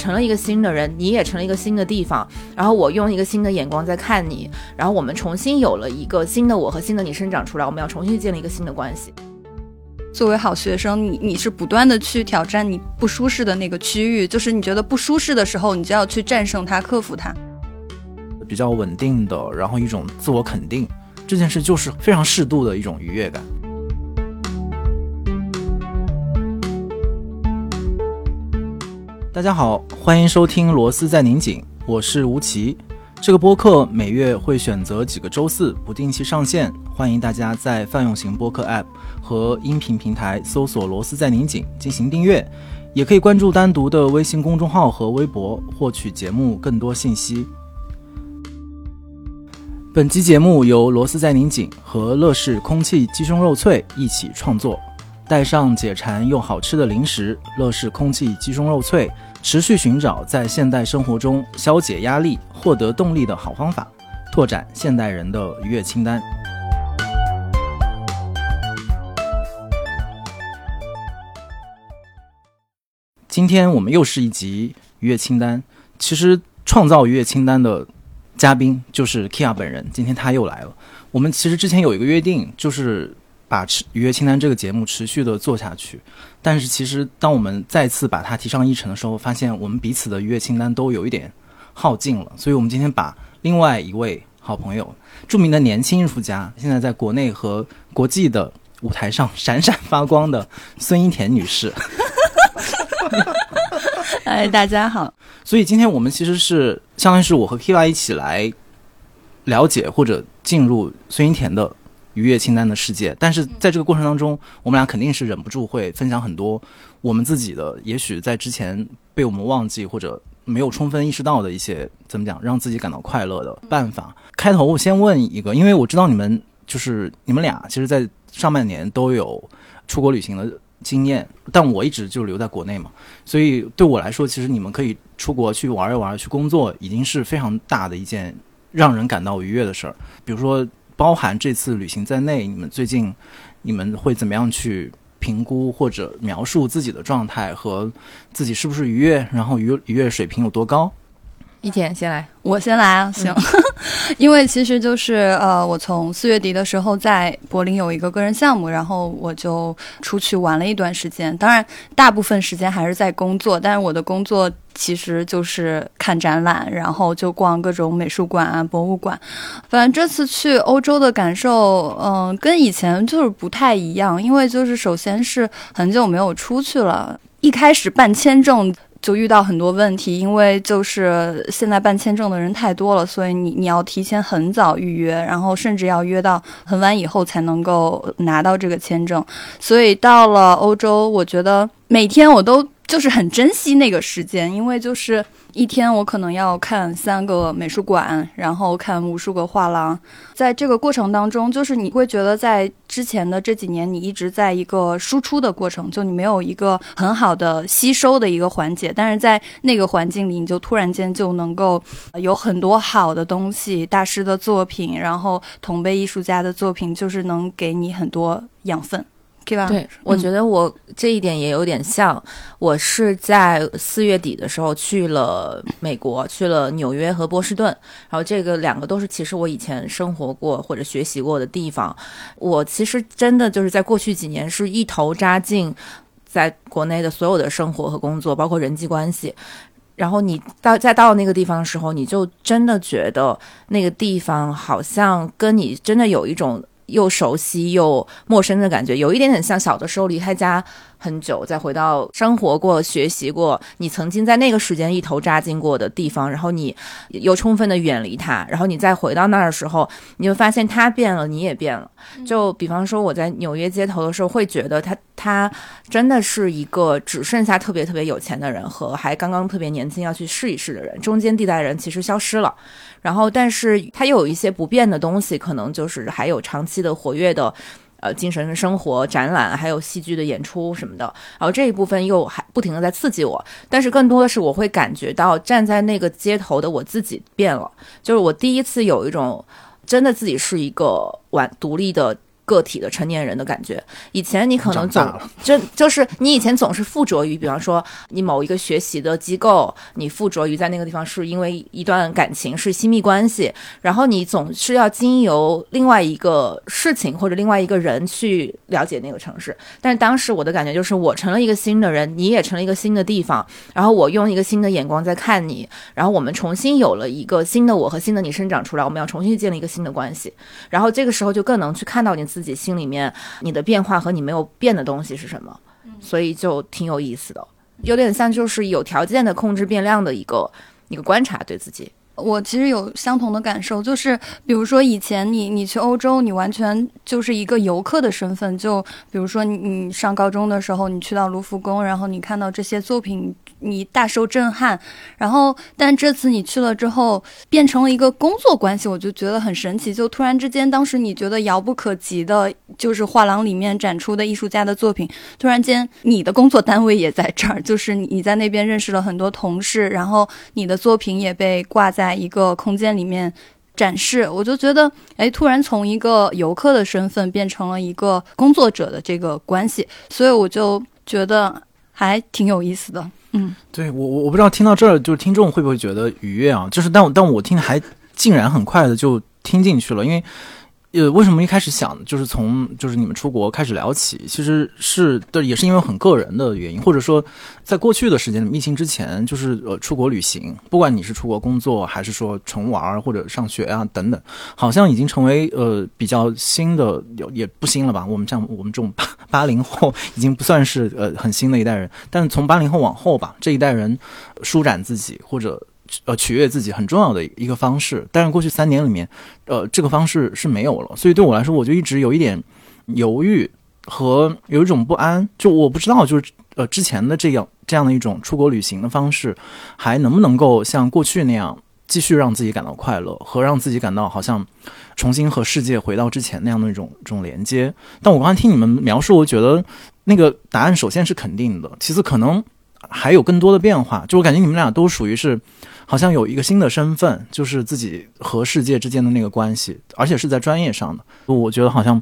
我成了一个新的人，你也成了一个新的地方，然后我用一个新的眼光在看你，然后我们重新有了一个新的我和新的你生长出来，我们要重新建立一个新的关系。作为好学生，你你是不断的去挑战你不舒适的那个区域，就是你觉得不舒适的时候，你就要去战胜它，克服它。比较稳定的，然后一种自我肯定，这件事就是非常适度的一种愉悦感。大家好，欢迎收听《螺丝在拧紧》，我是吴奇。这个播客每月会选择几个周四不定期上线，欢迎大家在泛用型播客 App 和音频平台搜索“螺丝在拧紧”进行订阅，也可以关注单独的微信公众号和微博获取节目更多信息。本期节目由螺丝在拧紧和乐视空气鸡胸肉脆一起创作。带上解馋又好吃的零食，乐事空气鸡胸肉脆，持续寻找在现代生活中消解压力、获得动力的好方法，拓展现代人的愉悦清单。今天我们又是一集愉悦清单。其实创造愉悦清单的嘉宾就是 Kia 本人，今天他又来了。我们其实之前有一个约定，就是。把持愉悦清单这个节目持续的做下去，但是其实当我们再次把它提上议程的时候，发现我们彼此的愉悦清单都有一点耗尽了，所以我们今天把另外一位好朋友，著名的年轻艺术家，现在在国内和国际的舞台上闪闪发光的孙一田女士。哎，大家好。所以今天我们其实是相当于是我和 Kiva 一起来了解或者进入孙英田的。愉悦清单的世界，但是在这个过程当中，我们俩肯定是忍不住会分享很多我们自己的，也许在之前被我们忘记或者没有充分意识到的一些怎么讲，让自己感到快乐的办法。开头我先问一个，因为我知道你们就是你们俩，其实，在上半年都有出国旅行的经验，但我一直就留在国内嘛，所以对我来说，其实你们可以出国去玩一玩，去工作，已经是非常大的一件让人感到愉悦的事儿。比如说。包含这次旅行在内，你们最近你们会怎么样去评估或者描述自己的状态和自己是不是愉悦，然后愉愉悦水平有多高？一天先来，我先来啊，行，因为其实就是呃，我从四月底的时候在柏林有一个个人项目，然后我就出去玩了一段时间。当然，大部分时间还是在工作，但是我的工作其实就是看展览，然后就逛各种美术馆啊、博物馆。反正这次去欧洲的感受，嗯，跟以前就是不太一样，因为就是首先是很久没有出去了，一开始办签证。就遇到很多问题，因为就是现在办签证的人太多了，所以你你要提前很早预约，然后甚至要约到很晚以后才能够拿到这个签证。所以到了欧洲，我觉得每天我都就是很珍惜那个时间，因为就是。一天我可能要看三个美术馆，然后看无数个画廊，在这个过程当中，就是你会觉得在之前的这几年，你一直在一个输出的过程，就你没有一个很好的吸收的一个环节，但是在那个环境里，你就突然间就能够有很多好的东西，大师的作品，然后同辈艺术家的作品，就是能给你很多养分。对，我觉得我这一点也有点像。我是在四月底的时候去了美国，去了纽约和波士顿，然后这个两个都是其实我以前生活过或者学习过的地方。我其实真的就是在过去几年是一头扎进在国内的所有的生活和工作，包括人际关系。然后你到再到那个地方的时候，你就真的觉得那个地方好像跟你真的有一种。又熟悉又陌生的感觉，有一点点像小的时候离开家。很久，再回到生活过、学习过，你曾经在那个时间一头扎进过的地方，然后你又充分的远离它，然后你再回到那儿的时候，你就发现它变了，你也变了。就比方说，我在纽约街头的时候，会觉得它它真的是一个只剩下特别特别有钱的人和还刚刚特别年轻要去试一试的人，中间地带人其实消失了。然后，但是它又有一些不变的东西，可能就是还有长期的活跃的。呃，精神生活、展览，还有戏剧的演出什么的，然后这一部分又还不停的在刺激我，但是更多的是我会感觉到站在那个街头的我自己变了，就是我第一次有一种真的自己是一个完独立的。个体的成年人的感觉。以前你可能总就就是你以前总是附着于，比方说你某一个学习的机构，你附着于在那个地方是因为一段感情是亲密关系，然后你总是要经由另外一个事情或者另外一个人去了解那个城市。但是当时我的感觉就是，我成了一个新的人，你也成了一个新的地方，然后我用一个新的眼光在看你，然后我们重新有了一个新的我和新的你生长出来，我们要重新建立一个新的关系。然后这个时候就更能去看到你自己心里面你的变化和你没有变的东西是什么，所以就挺有意思的，有点像就是有条件的控制变量的一个一个观察对自己。我其实有相同的感受，就是比如说以前你你去欧洲，你完全就是一个游客的身份，就比如说你你上高中的时候，你去到卢浮宫，然后你看到这些作品，你大受震撼。然后，但这次你去了之后，变成了一个工作关系，我就觉得很神奇。就突然之间，当时你觉得遥不可及的，就是画廊里面展出的艺术家的作品，突然间你的工作单位也在这儿，就是你在那边认识了很多同事，然后你的作品也被挂在一个空间里面。展示，我就觉得，哎，突然从一个游客的身份变成了一个工作者的这个关系，所以我就觉得还挺有意思的。嗯，对我我我不知道听到这儿，就是听众会不会觉得愉悦啊？就是但但我听还竟然很快的就听进去了，因为呃，为什么一开始想就是从就是你们出国开始聊起，其实是的，也是因为很个人的原因，或者说在过去的时间里，疫情之前，就是呃出国旅行，不管你是出国工作，还是说纯玩或者上学啊等等，好像已经成为呃比较新的，有也不新了吧？我们像我们这种八八零后已经不算是呃很新的一代人，但从八零后往后吧，这一代人舒展自己或者。呃，取悦自己很重要的一个方式，但是过去三年里面，呃，这个方式是没有了，所以对我来说，我就一直有一点犹豫和有一种不安，就我不知道，就是呃之前的这样这样的一种出国旅行的方式，还能不能够像过去那样继续让自己感到快乐，和让自己感到好像重新和世界回到之前那样的一种这种连接。但我刚才听你们描述，我觉得那个答案首先是肯定的，其次可能还有更多的变化，就我感觉你们俩都属于是。好像有一个新的身份，就是自己和世界之间的那个关系，而且是在专业上的。我觉得好像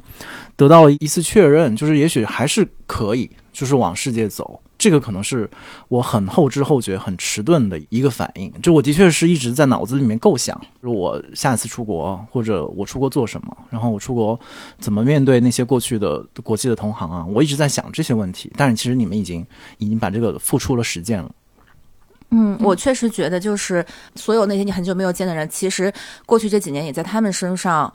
得到了一次确认，就是也许还是可以，就是往世界走。这个可能是我很后知后觉、很迟钝的一个反应。就我的确是一直在脑子里面构想，我下一次出国，或者我出国做什么，然后我出国怎么面对那些过去的国际的同行啊，我一直在想这些问题。但是其实你们已经已经把这个付出了实践了。嗯，我确实觉得，就是所有那些你很久没有见的人，其实过去这几年也在他们身上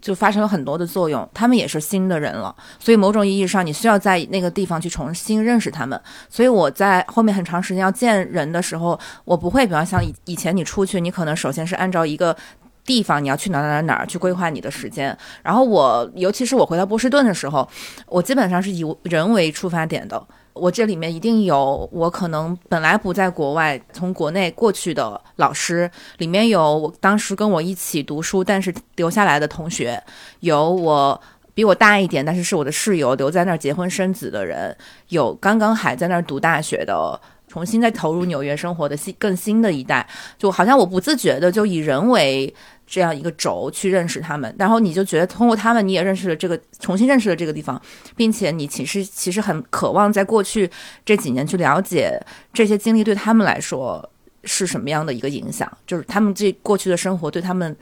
就发生了很多的作用。他们也是新的人了，所以某种意义上，你需要在那个地方去重新认识他们。所以我在后面很长时间要见人的时候，我不会，比方像以以前你出去，你可能首先是按照一个地方你要去哪哪哪哪儿去规划你的时间。然后我，尤其是我回到波士顿的时候，我基本上是以人为出发点的。我这里面一定有我可能本来不在国外，从国内过去的老师，里面有我当时跟我一起读书但是留下来的同学，有我比我大一点但是是我的室友留在那儿结婚生子的人，有刚刚还在那儿读大学的，重新再投入纽约生活的新更新的一代，就好像我不自觉的就以人为。这样一个轴去认识他们，然后你就觉得通过他们，你也认识了这个，重新认识了这个地方，并且你其实其实很渴望在过去这几年去了解这些经历对他们来说是什么样的一个影响，就是他们这过去的生活对他们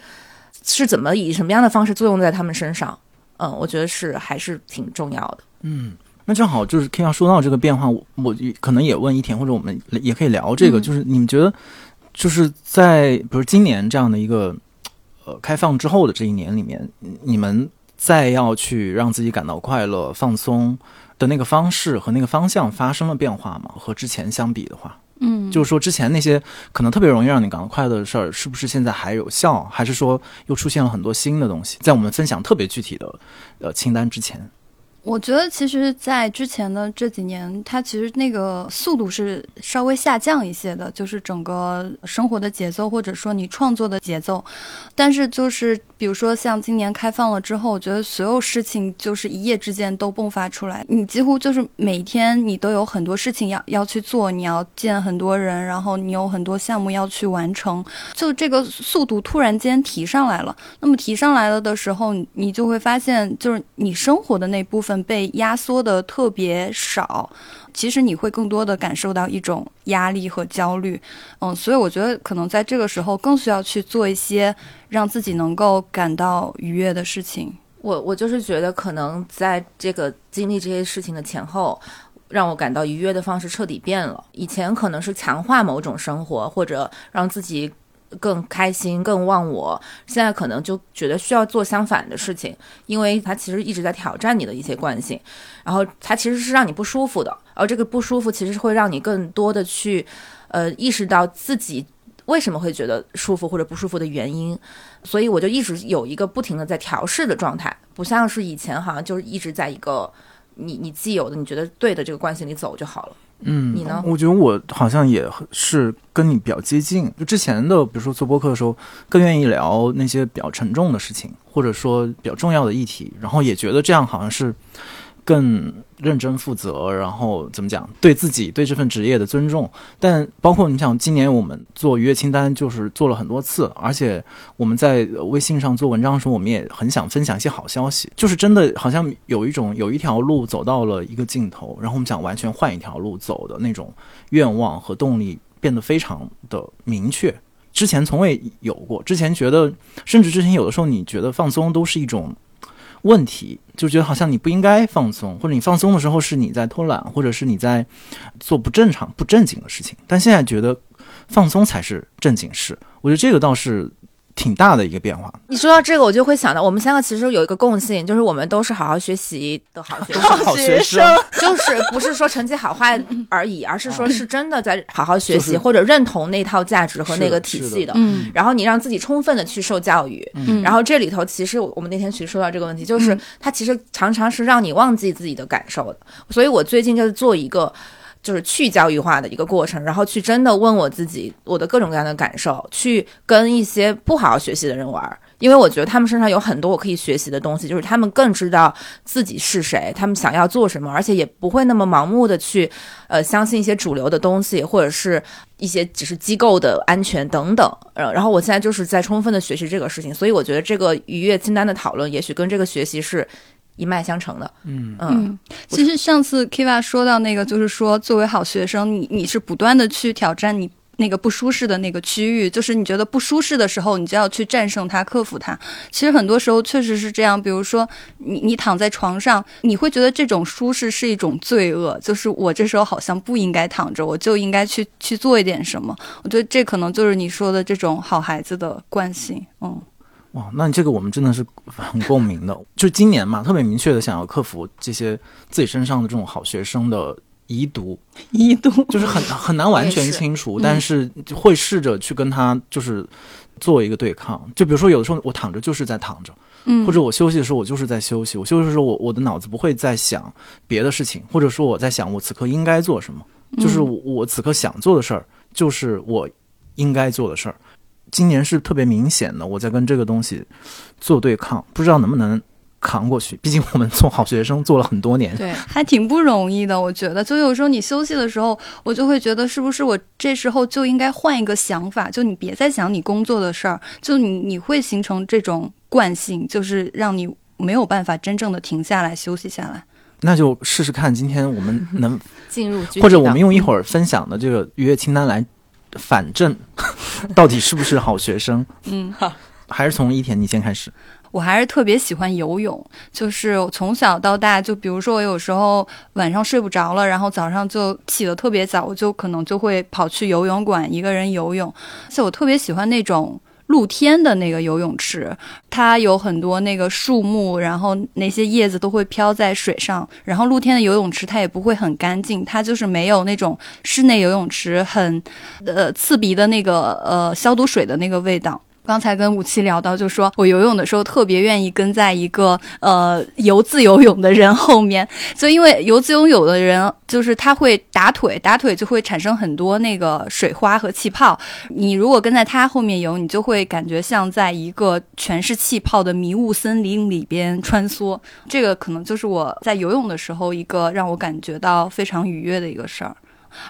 是怎么以什么样的方式作用在他们身上。嗯，我觉得是还是挺重要的。嗯，那正好就是可以要说到这个变化，我我可能也问一田，或者我们也可以聊这个，就是你们觉得就是在比如今年这样的一个。呃，开放之后的这一年里面，你们再要去让自己感到快乐、放松的那个方式和那个方向发生了变化吗？和之前相比的话，嗯，就是说之前那些可能特别容易让你感到快乐的事儿，是不是现在还有效？还是说又出现了很多新的东西？在我们分享特别具体的呃清单之前，我觉得其实，在之前的这几年，它其实那个速度是稍微下降一些的，就是整个生活的节奏，或者说你创作的节奏。但是，就是比如说像今年开放了之后，我觉得所有事情就是一夜之间都迸发出来，你几乎就是每天你都有很多事情要要去做，你要见很多人，然后你有很多项目要去完成，就这个速度突然间提上来了。那么提上来了的时候，你就会发现，就是你生活的那部分。被压缩的特别少，其实你会更多的感受到一种压力和焦虑，嗯，所以我觉得可能在这个时候更需要去做一些让自己能够感到愉悦的事情。我我就是觉得可能在这个经历这些事情的前后，让我感到愉悦的方式彻底变了。以前可能是强化某种生活，或者让自己。更开心、更忘我，现在可能就觉得需要做相反的事情，因为它其实一直在挑战你的一些惯性，然后它其实是让你不舒服的，而这个不舒服其实会让你更多的去，呃，意识到自己为什么会觉得舒服或者不舒服的原因，所以我就一直有一个不停的在调试的状态，不像是以前好像就是一直在一个你你既有的你觉得对的这个惯性里走就好了。嗯，你呢？我觉得我好像也是跟你比较接近。就之前的，比如说做播客的时候，更愿意聊那些比较沉重的事情，或者说比较重要的议题，然后也觉得这样好像是。更认真负责，然后怎么讲？对自己对这份职业的尊重。但包括你想，今年我们做愉悦清单，就是做了很多次，而且我们在微信上做文章的时候，我们也很想分享一些好消息。就是真的好像有一种有一条路走到了一个尽头，然后我们想完全换一条路走的那种愿望和动力变得非常的明确。之前从未有过，之前觉得，甚至之前有的时候，你觉得放松都是一种。问题就觉得好像你不应该放松，或者你放松的时候是你在偷懒，或者是你在做不正常、不正经的事情。但现在觉得放松才是正经事，我觉得这个倒是。挺大的一个变化。你说到这个，我就会想到，我们三个其实有一个共性，就是我们都是好好学习的好学生，好学生，就是不是说成绩好坏而已，而是说是真的在好好学习，或者认同那套价值和那个体系的。嗯，然后你让自己充分的去受教育。嗯，然后这里头其实我们那天其实说到这个问题，就是它其实常常是让你忘记自己的感受的。所以我最近就是做一个。就是去教育化的一个过程，然后去真的问我自己我的各种各样的感受，去跟一些不好好学习的人玩，因为我觉得他们身上有很多我可以学习的东西，就是他们更知道自己是谁，他们想要做什么，而且也不会那么盲目的去，呃，相信一些主流的东西，或者是一些只是机构的安全等等。呃，然后我现在就是在充分的学习这个事情，所以我觉得这个愉悦清单的讨论，也许跟这个学习是。一脉相承的，嗯嗯，其实上次 Kiva 说到那个，就是说作为好学生，你你是不断的去挑战你那个不舒适的那个区域，就是你觉得不舒适的时候，你就要去战胜它、克服它。其实很多时候确实是这样，比如说你你躺在床上，你会觉得这种舒适是一种罪恶，就是我这时候好像不应该躺着，我就应该去去做一点什么。我觉得这可能就是你说的这种好孩子的惯性，嗯。哇，那你这个我们真的是很共鸣的。就今年嘛，特别明确的想要克服这些自己身上的这种好学生的遗毒，遗毒就是很 很难完全清除，但是会试着去跟他就是做一个对抗。就比如说，有的时候我躺着就是在躺着，嗯，或者我休息的时候我就是在休息。我休息的时候，我我的脑子不会在想别的事情，或者说我在想我此刻应该做什么，就是我此刻想做的事儿，就是我应该做的事儿。今年是特别明显的，我在跟这个东西做对抗，不知道能不能扛过去。毕竟我们做好学生做了很多年，对，还挺不容易的。我觉得，就有时候你休息的时候，我就会觉得，是不是我这时候就应该换一个想法？就你别再想你工作的事儿，就你你会形成这种惯性，就是让你没有办法真正的停下来休息下来。那就试试看，今天我们能进入，或者我们用一会儿分享的这个愉悦清单来。反正 到底是不是好学生？嗯，好，还是从一田你先开始。我还是特别喜欢游泳，就是从小到大，就比如说我有时候晚上睡不着了，然后早上就起得特别早，我就可能就会跑去游泳馆一个人游泳，而且我特别喜欢那种。露天的那个游泳池，它有很多那个树木，然后那些叶子都会飘在水上。然后露天的游泳池它也不会很干净，它就是没有那种室内游泳池很呃刺鼻的那个呃消毒水的那个味道。刚才跟武七聊到，就说我游泳的时候特别愿意跟在一个呃游自由泳的人后面，就因为游自由泳的人就是他会打腿，打腿就会产生很多那个水花和气泡。你如果跟在他后面游，你就会感觉像在一个全是气泡的迷雾森林里边穿梭。这个可能就是我在游泳的时候一个让我感觉到非常愉悦的一个事儿，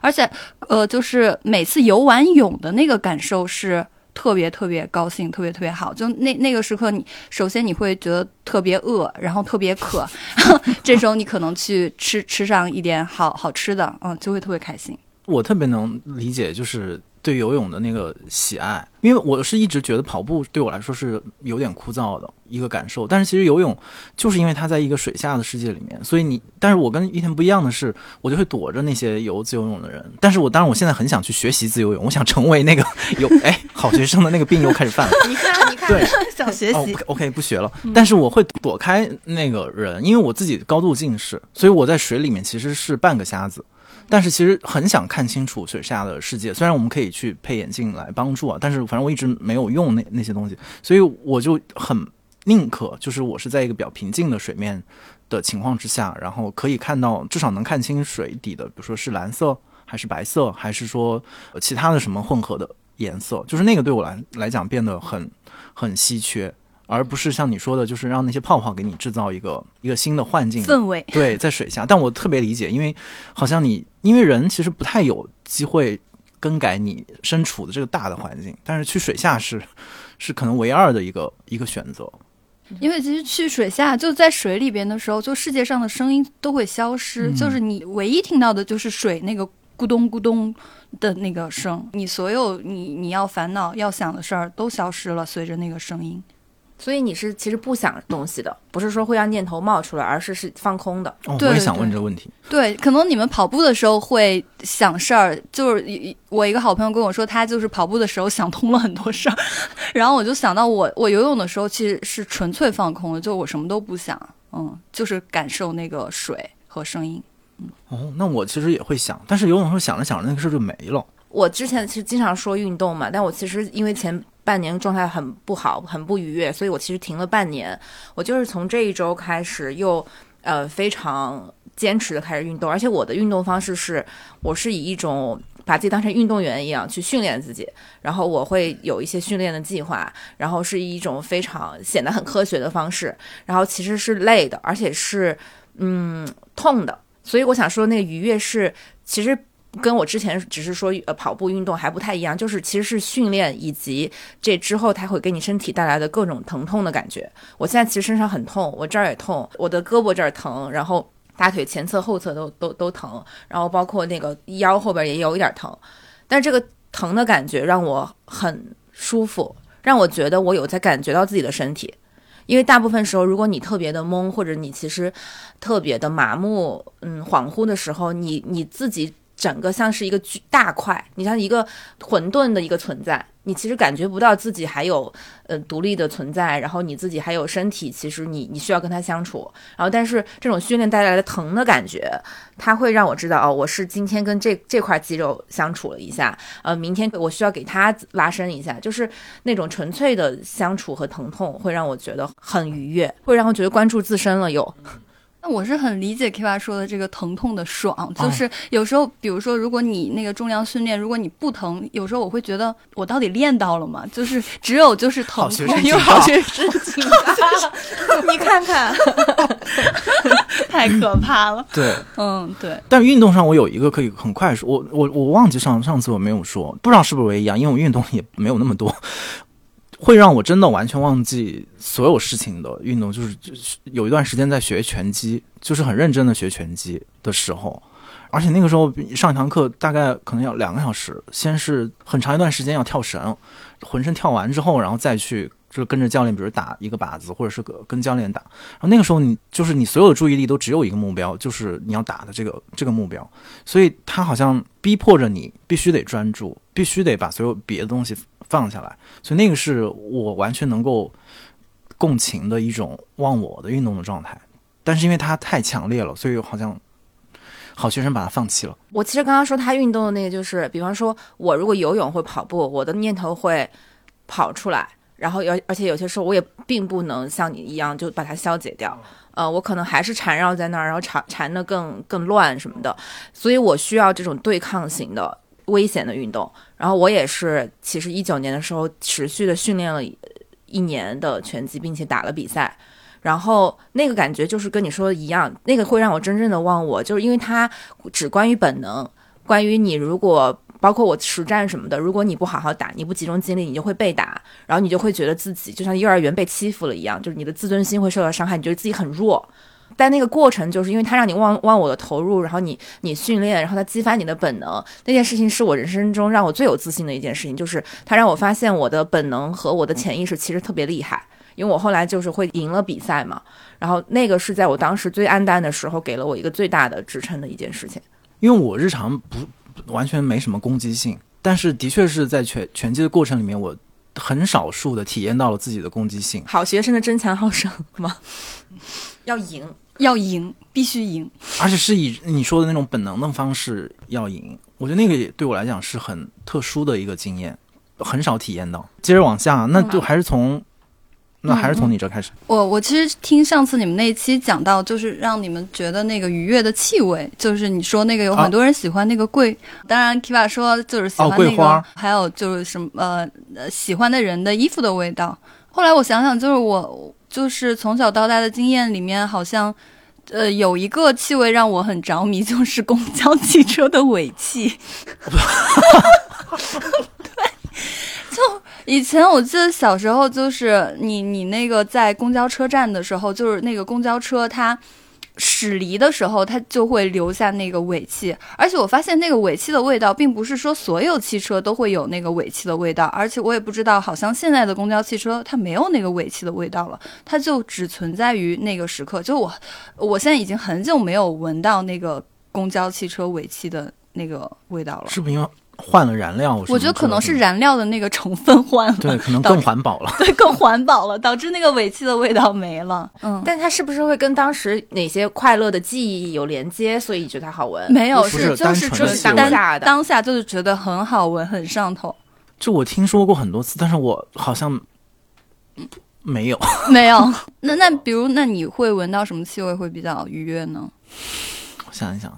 而且呃，就是每次游完泳的那个感受是。特别特别高兴，特别特别好。就那那个时刻，你首先你会觉得特别饿，然后特别渴，这时候你可能去吃吃上一点好好吃的，嗯，就会特别开心。我特别能理解，就是对游泳的那个喜爱，因为我是一直觉得跑步对我来说是有点枯燥的一个感受。但是其实游泳就是因为它在一个水下的世界里面，所以你，但是我跟一天不一样的是，我就会躲着那些游自由泳的人。但是我当然我现在很想去学习自由泳，我想成为那个有哎好学生的那个病又开始犯了。你看，你看，对，想学习。OK，不学了。但是我会躲开那个人，因为我自己高度近视，所以我在水里面其实是半个瞎子。但是其实很想看清楚水下的世界，虽然我们可以去配眼镜来帮助啊，但是反正我一直没有用那那些东西，所以我就很宁可就是我是在一个比较平静的水面的情况之下，然后可以看到至少能看清水底的，比如说是蓝色还是白色，还是说其他的什么混合的颜色，就是那个对我来来讲变得很很稀缺。而不是像你说的，就是让那些泡泡给你制造一个一个新的幻境氛围。对，在水下，但我特别理解，因为好像你因为人其实不太有机会更改你身处的这个大的环境，但是去水下是是可能唯二的一个一个选择。因为其实去水下就在水里边的时候，就世界上的声音都会消失，嗯就是你唯一听到的就是水那个咕咚咕咚的那个声，你所有你你要烦恼要想的事儿都消失了，随着那个声音。所以你是其实不想东西的，不是说会让念头冒出来，而是是放空的。哦，对我也想问这个问题。对，可能你们跑步的时候会想事儿，就是一我一个好朋友跟我说，他就是跑步的时候想通了很多事儿，然后我就想到我我游泳的时候其实是纯粹放空的，就我什么都不想，嗯，就是感受那个水和声音。哦，那我其实也会想，但是游泳的时候想着想着那个事儿就没了。我之前其实经常说运动嘛，但我其实因为前半年状态很不好，很不愉悦，所以我其实停了半年。我就是从这一周开始又呃非常坚持的开始运动，而且我的运动方式是，我是以一种把自己当成运动员一样去训练自己，然后我会有一些训练的计划，然后是一种非常显得很科学的方式，然后其实是累的，而且是嗯痛的，所以我想说那个愉悦是其实。跟我之前只是说呃跑步运动还不太一样，就是其实是训练以及这之后它会给你身体带来的各种疼痛的感觉。我现在其实身上很痛，我这儿也痛，我的胳膊这儿疼，然后大腿前侧后侧都 都都疼，然后包括那个腰后边也有一点疼，但这个疼的感觉让我很舒服，让我觉得我有在感觉到自己的身体。因为大部分时候，如果你特别的懵，或者你其实特别的麻木，嗯，恍惚的时候，你你自己整个像是一个巨大块，你像一个混沌的一个存在，你其实感觉不到自己还有呃独立的存在，然后你自己还有身体，其实你你需要跟它相处，然后但是这种训练带来的疼的感觉，它会让我知道哦，我是今天跟这这块肌肉相处了一下，呃，明天我需要给它拉伸一下，就是那种纯粹的相处和疼痛，会让我觉得很愉悦，会让我觉得关注自身了又。那我是很理解 K 爸说的这个疼痛的爽，哦就是有时候，比如说，如果你那个重量训练，如果你不疼，有时候我会觉得我到底练到了吗？就是只有就是疼好又好学生警告，你看看，太可怕了。对，嗯，对，但是运动上我有一个可以很快说，我我我忘记上上次我没有说，不知道是不是我一样，因为我运动也没有那么多，会让我真的完全忘记所有事情的运动，就是有一段时间在学拳击，就是很认真的学拳击的时候。而且那个时候上一堂课大概可能要两个小时，先是很长一段时间要跳绳，浑身跳完之后，然后再去就是跟着教练，比如打一个靶子，或者是跟教练打。然后那个时候你就是你所有的注意力都只有一个目标，就是你要打的这个这个目标，所以他好像逼迫着你必须得专注，必须得把所有别的东西放下来。所以那个是我完全能够共情的一种忘我的运动的状态。但是因为它太强烈了，所以好像好学生把它放弃了。我其实刚刚说他运动的那个，就是比方说，我如果游泳或跑步，我的念头会跑出来，然后而而且有些时候我也并不能像你一样就把它消解掉，呃，我可能还是缠绕在那儿，然后缠缠的更更乱什么的，所以我需要这种对抗型的危险的运动。然后我也是，其实一九年的时候持续的训练了一年的拳击，并且打了比赛。然后那个感觉就是跟你说的一样，那个会让我真正的忘我，就是因为它只关于本能，关于你如果包括我实战什么的，如果你不好好打，你不集中精力，你就会被打，然后你就会觉得自己就像幼儿园被欺负了一样，就是你的自尊心会受到伤害，你觉得自己很弱。但那个过程就是因为它让你忘忘我的投入，然后你你训练，然后它激发你的本能，那件事情是我人生中让我最有自信的一件事情，就是它让我发现我的本能和我的潜意识其实特别厉害。因为我后来就是会赢了比赛嘛，然后那个是在我当时最暗淡的时候，给了我一个最大的支撑的一件事情。因为我日常不完全没什么攻击性，但是的确是在拳拳击的过程里面，我很少数的体验到了自己的攻击性。好学生的争强好胜吗？要赢，要赢，必须赢，而且是以你说的那种本能的方式要赢。我觉得那个也对我来讲是很特殊的一个经验，很少体验到。接着往下，那就还是从。那还是从你这开始。我我其实听上次你们那一期讲到，就是让你们觉得那个愉悦的气味，就是你说那个有很多人喜欢那个桂，当然 Kiva 说就是喜欢那个，还有就是什么呃呃喜欢的人的衣服的味道。后来我想想，就是我就是从小到大的经验里面，好像呃有一个气味让我很着迷，就是公交汽车的尾气。对，就。以前我记得小时候，就是你你那个在公交车站的时候，就是那个公交车它驶离的时候，它就会留下那个尾气。而且我发现那个尾气的味道，并不是说所有汽车都会有那个尾气的味道。而且我也不知道，好像现在的公交汽车它没有那个尾气的味道了，它就只存在于那个时刻。就我我现在已经很久没有闻到那个公交汽车尾气的那个味道了。是不？换了燃料，我觉得可能是燃料的那个成分换了，对，可能更环保了，对，更环保了，导致那个尾气的味道没了。嗯，但它是不是会跟当时哪些快乐的记忆有连接，所以觉得它好闻？没有，是就是就是当下的当下就是觉得很好闻，很上头。就我听说过很多次，但是我好像没有 没有。那那比如，那你会闻到什么气味会比较愉悦呢？我想一想，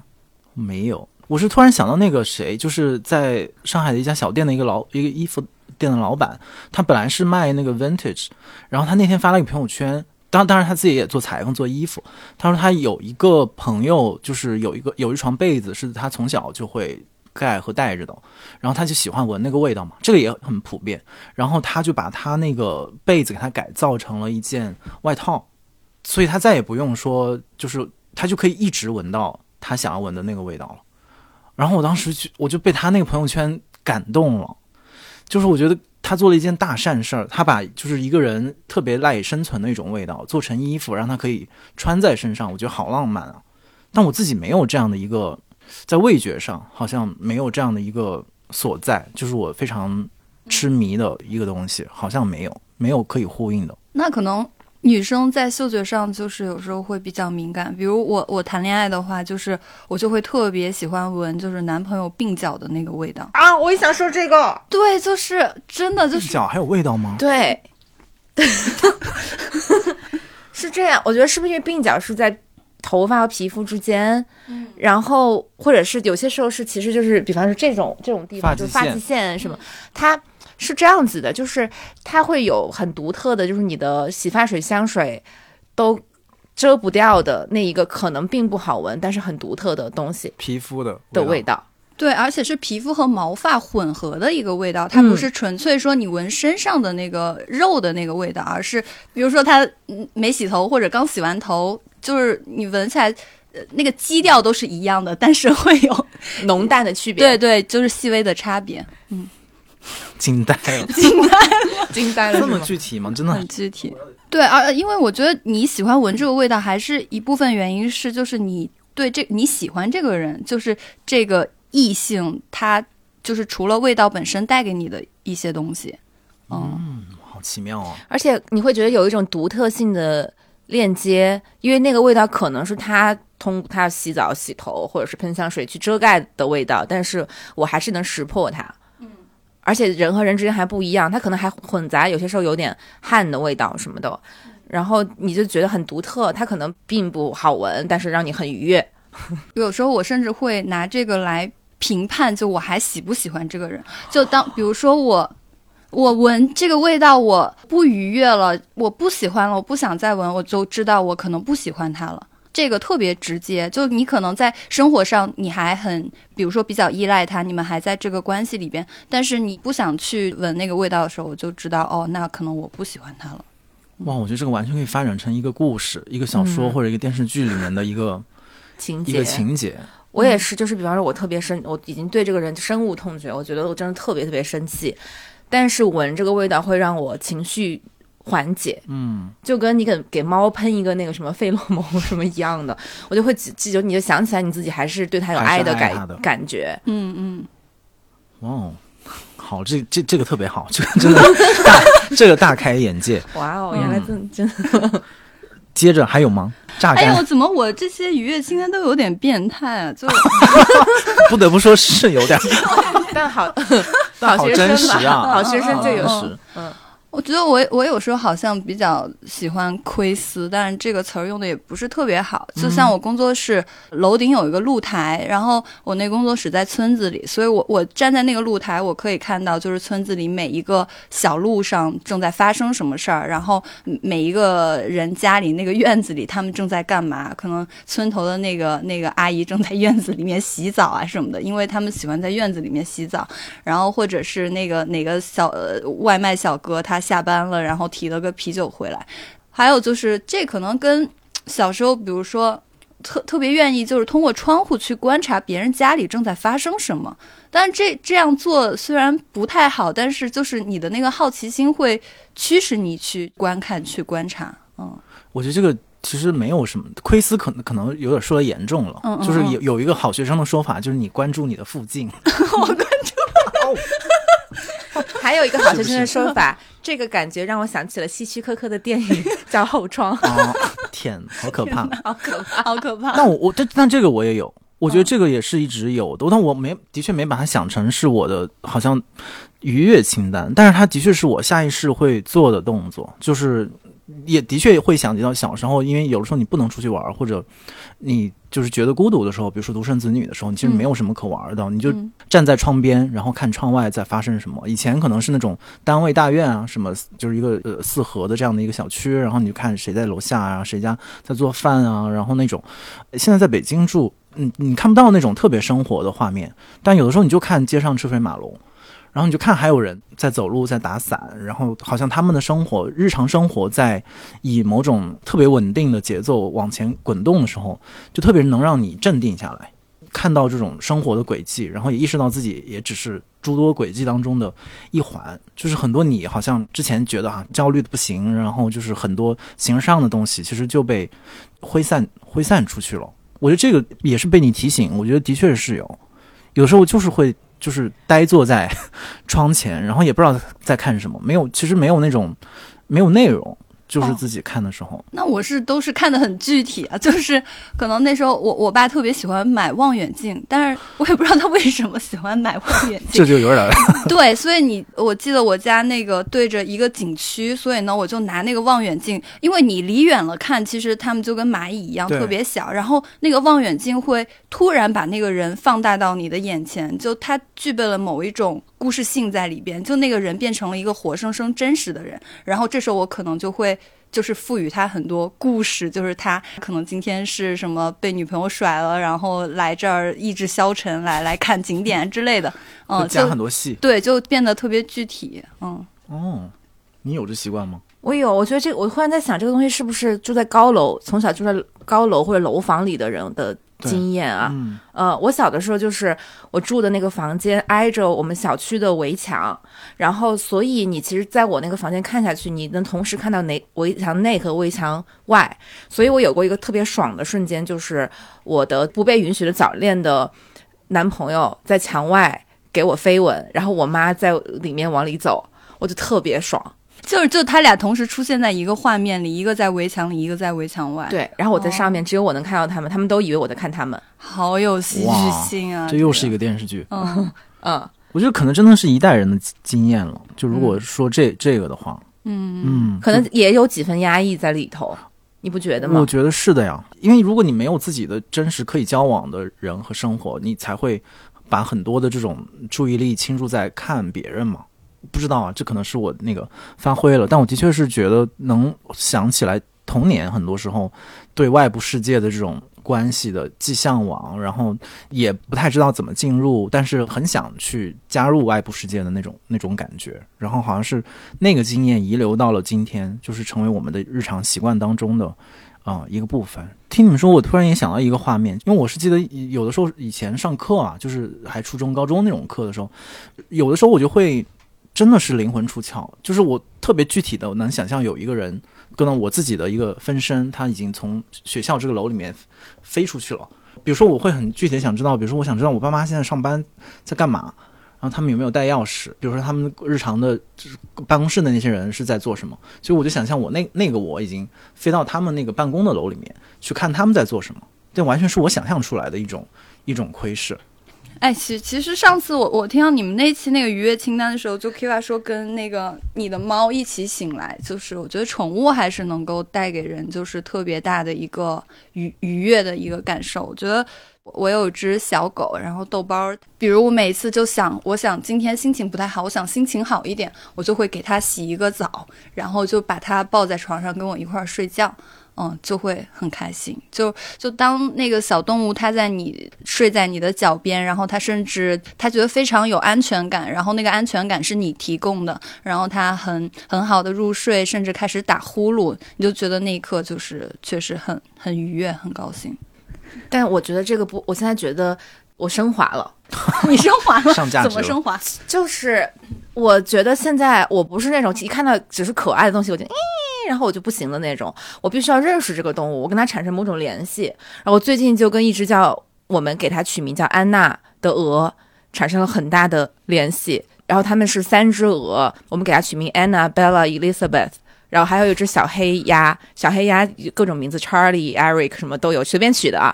没有。我是突然想到那个谁，就是在上海的一家小店的一个老一个衣服店的老板，他本来是卖那个 vintage，然后他那天发了一个朋友圈，当当然他自己也做裁缝做衣服，他说他有一个朋友，就是有一个有一床被子是他从小就会盖和带着的，然后他就喜欢闻那个味道嘛，这个也很普遍，然后他就把他那个被子给他改造成了一件外套，所以他再也不用说，就是他就可以一直闻到他想要闻的那个味道了。然后我当时就我就被他那个朋友圈感动了，就是我觉得他做了一件大善事儿，他把就是一个人特别赖以生存的一种味道做成衣服，让他可以穿在身上，我觉得好浪漫啊！但我自己没有这样的一个，在味觉上好像没有这样的一个所在，就是我非常痴迷的一个东西，好像没有没有可以呼应的。那可能。女生在嗅觉上就是有时候会比较敏感，比如我我谈恋爱的话，就是我就会特别喜欢闻就是男朋友鬓角的那个味道啊！我也想说这个，对，就是真的就是鬓角还有味道吗？对 是这样。我觉得是不是因为鬓角是在头发和皮肤之间，嗯，然后或者是有些时候是其实就是比方说这种这种地方就发际线什么，它。是这样子的，就是它会有很独特的，就是你的洗发水、香水都遮不掉的那一个可能并不好闻，但是很独特的东西，皮肤的的味道。对，而且是皮肤和毛发混合的一个味道，它不是纯粹说你闻身上的那个肉的那个味道，而是比如说他没洗头或者刚洗完头，就是你闻起来那个基调都是一样的，但是会有浓淡的区别。对对，就是细微的差别。嗯。惊呆了，惊呆了，惊呆了！这么具体吗？真的很具体。对，而因为我觉得你喜欢闻这个味道，还是一部分原因是，就是你对这你喜欢这个人，就是这个异性，他就是除了味道本身带给你的一些东西。嗯，好奇妙啊！而且你会觉得有一种独特性的链接，因为那个味道可能是他通他洗澡、洗头或者是喷香水去遮盖的味道，但是我还是能识破它。而且人和人之间还不一样，它可能还混杂，有些时候有点汗的味道什么的，然后你就觉得很独特。它可能并不好闻，但是让你很愉悦。有时候我甚至会拿这个来评判，就我还喜不喜欢这个人。就当比如说我，我闻这个味道我不愉悦了，我不喜欢了，我不想再闻，我就知道我可能不喜欢他了。这个特别直接，就你可能在生活上你还很，比如说比较依赖他，你们还在这个关系里边，但是你不想去闻那个味道的时候，我就知道哦，那可能我不喜欢他了。哇，我觉得这个完全可以发展成一个故事、一个小说嗯或者一个电视剧里面的一个、情节一个，情节。我也是，就是比方说，我特别深，我已经对这个人深恶痛绝，我觉得我真的特别特别生气，但是闻这个味道会让我情绪缓解，嗯，就跟你给给猫喷一个那个什么费洛蒙什么一样的，我就会记记住，你就想起来你自己还是对它有爱的感爱的。感觉。嗯嗯，哇哦，好，这这这个特别好，这 个真的大，这个大开眼界。哇哦，嗯原来真真接着还有吗？榨哎呦，干，怎么我这些愉悦清单都有点变态啊？就 不得不说是有点，但好但好学真生吧，实啊，好学生就有。好真实嗯我觉得我我有时候好像比较喜欢窥私，但是这个词儿用的也不是特别好。就像我工作室楼顶有一个露台，然后我那工作室在村子里，所以我我站在那个露台，我可以看到就是村子里每一个小路上正在发生什么事儿，然后每一个人家里那个院子里他们正在干嘛。可能村头的那个那个阿姨正在院子里面洗澡啊什么的，因为他们喜欢在院子里面洗澡。然后或者是那个哪个小呃外卖小哥他下班了，然后提了个啤酒回来。还有就是这可能跟小时候，比如说特特别愿意就是通过窗户去观察别人家里正在发生什么。但这这样做虽然不太好，但是就是你的那个好奇心会驱使你去观看、去观察。嗯，我觉得这个其实没有什么窥私可能可能有点说的严重了，嗯嗯就是嗯有有一个好学生的说法，就是你关注你的附近。我关注还有一个好学生的说法，这个感觉让我想起了希区柯克的电影 叫《后窗》，哦，天，好可怕！好可怕。好可怕。那我我但但这个我也有，我觉得这个也是一直有的，但我没的确没把它想成是我的好像愉悦清单，但是它的确是我下意识会做的动作，就是也的确会想起到小时候，因为有的时候你不能出去玩，或者你就是觉得孤独的时候，比如说独生子女的时候，你其实没有什么可玩的，你就嗯站在窗边，然后看窗外在发生什么。以前可能是那种单位大院啊，什么就是一个呃四合的这样的一个小区，然后你就看谁在楼下啊，谁家在做饭啊，然后那种。现在在北京住，嗯，你看不到那种特别生活的画面，但有的时候你就看街上车水马龙。然后你就看还有人在走路，在打伞，然后好像他们的生活、日常生活在以某种特别稳定的节奏往前滚动的时候，就特别能让你镇定下来，看到这种生活的轨迹，然后也意识到自己也只是诸多轨迹当中的一环，就是很多你好像之前觉得哈、焦虑的不行，然后就是很多形式上的东西，其实就被挥散挥散出去了。我觉得这个也是被你提醒，我觉得的确是有，有时候就是会就是呆坐在 窗前，然后也不知道在看什么，没有其实没有那种没有内容，就是哦自己看的时候。那我是都是看的很具体啊，就是可能那时候我我爸特别喜欢买望远镜，但是我也不知道他为什么喜欢买望远镜 这。就有点儿 对，所以你我记得我家那个对着一个景区，所以呢我就拿那个望远镜，因为你离远了看，其实他们就跟蚂蚁一样特别小，然后那个望远镜会突然把那个人放大到你的眼前，就它具备了某一种故事性在里边，就那个人变成了一个活生生真实的人，然后这时候我可能就会。就是赋予他很多故事，就是他可能今天是什么被女朋友甩了，然后来这儿意志消沉，来来看景点之类的，嗯，会加很多戏。对，就变得特别具体，嗯。哦，你有这习惯吗？我有，我觉得这个，我忽然在想，这个东西是不是住在高楼，从小住在高楼或者楼房里的人的经验啊？嗯，呃，我小的时候就是我住的那个房间挨着我们小区的围墙，然后所以你其实在我那个房间看下去，你能同时看到内围墙内和围墙外，所以我有过一个特别爽的瞬间，就是我的不被允许的早恋的男朋友在墙外给我飞吻，然后我妈在里面往里走，我就特别爽。就是就他俩同时出现在一个画面里，一个在围墙里，一个在围墙外，，对，然后我在上面，只有我能看到他们，他们都以为我在看他们。好有戏剧性啊！这又是一个，电视剧。嗯，嗯，我觉得可能真的是一代人的经验了。就如果说这、这个的话，嗯嗯，可能也有几分压抑在里头，你不觉得吗？我觉得是的呀，因为如果你没有自己的真实可以交往的人和生活，你才会把很多的这种注意力倾注在看别人嘛。不知道啊，这可能是我那个发挥了，但我的确是觉得能想起来童年很多时候对外部世界的这种关系的既向往，然后也不太知道怎么进入，但是很想去加入外部世界的那种那种感觉，然后好像是那个经验遗留到了今天，就是成为我们的日常习惯当中的啊、一个部分。听你们说，我突然也想到一个画面，因为我是记得有的时候以前上课啊，就是还初中、高中那种课的时候，有的时候我就会真的是灵魂出窍，就是我特别具体的我能想象有一个人，可能我自己的一个分身，他已经从学校这个楼里面飞出去了。比如说，我会很具体地想知道，比如说，我想知道我爸妈现在上班在干嘛，然后他们有没有带钥匙，比如说他们日常的就是办公室的那些人是在做什么。所以我就想象我那那个我已经飞到他们那个办公的楼里面去看他们在做什么，这完全是我想象出来的一种一种窥视。哎，其其实上次我我听到你们那期那个愉悦清单的时候，就 Kiva 说跟那个你的猫一起醒来，就是我觉得宠物还是能够带给人就是特别大的一个愉愉悦的一个感受。我觉得我有只小狗，然后豆包，比如我每次就想，我想今天心情不太好，我想心情好一点，我就会给它洗一个澡，然后就把它抱在床上跟我一块儿睡觉。嗯，就会很开心。就就当那个小动物它在你睡在你的脚边，然后它甚至它觉得非常有安全感，然后那个安全感是你提供的，然后它很很好的入睡，甚至开始打呼噜，你就觉得那一刻就是确实很很愉悦，很高兴。但我觉得这个不，我现在觉得我升华了，你升华了，上价值怎么升华？就是我觉得现在我不是那种一看到只是可爱的东西我就咦，然后我就不行的那种，我必须要认识这个动物，我跟它产生某种联系。然后我最近就跟一只叫我们给它取名叫安娜的鹅产生了很大的联系。然后它们是三只鹅，我们给它取名 Anna、Bella、Elizabeth。然后还有一只小黑鸭，小黑鸭各种名字，Charlie、Eric 什么都有，随便取的啊。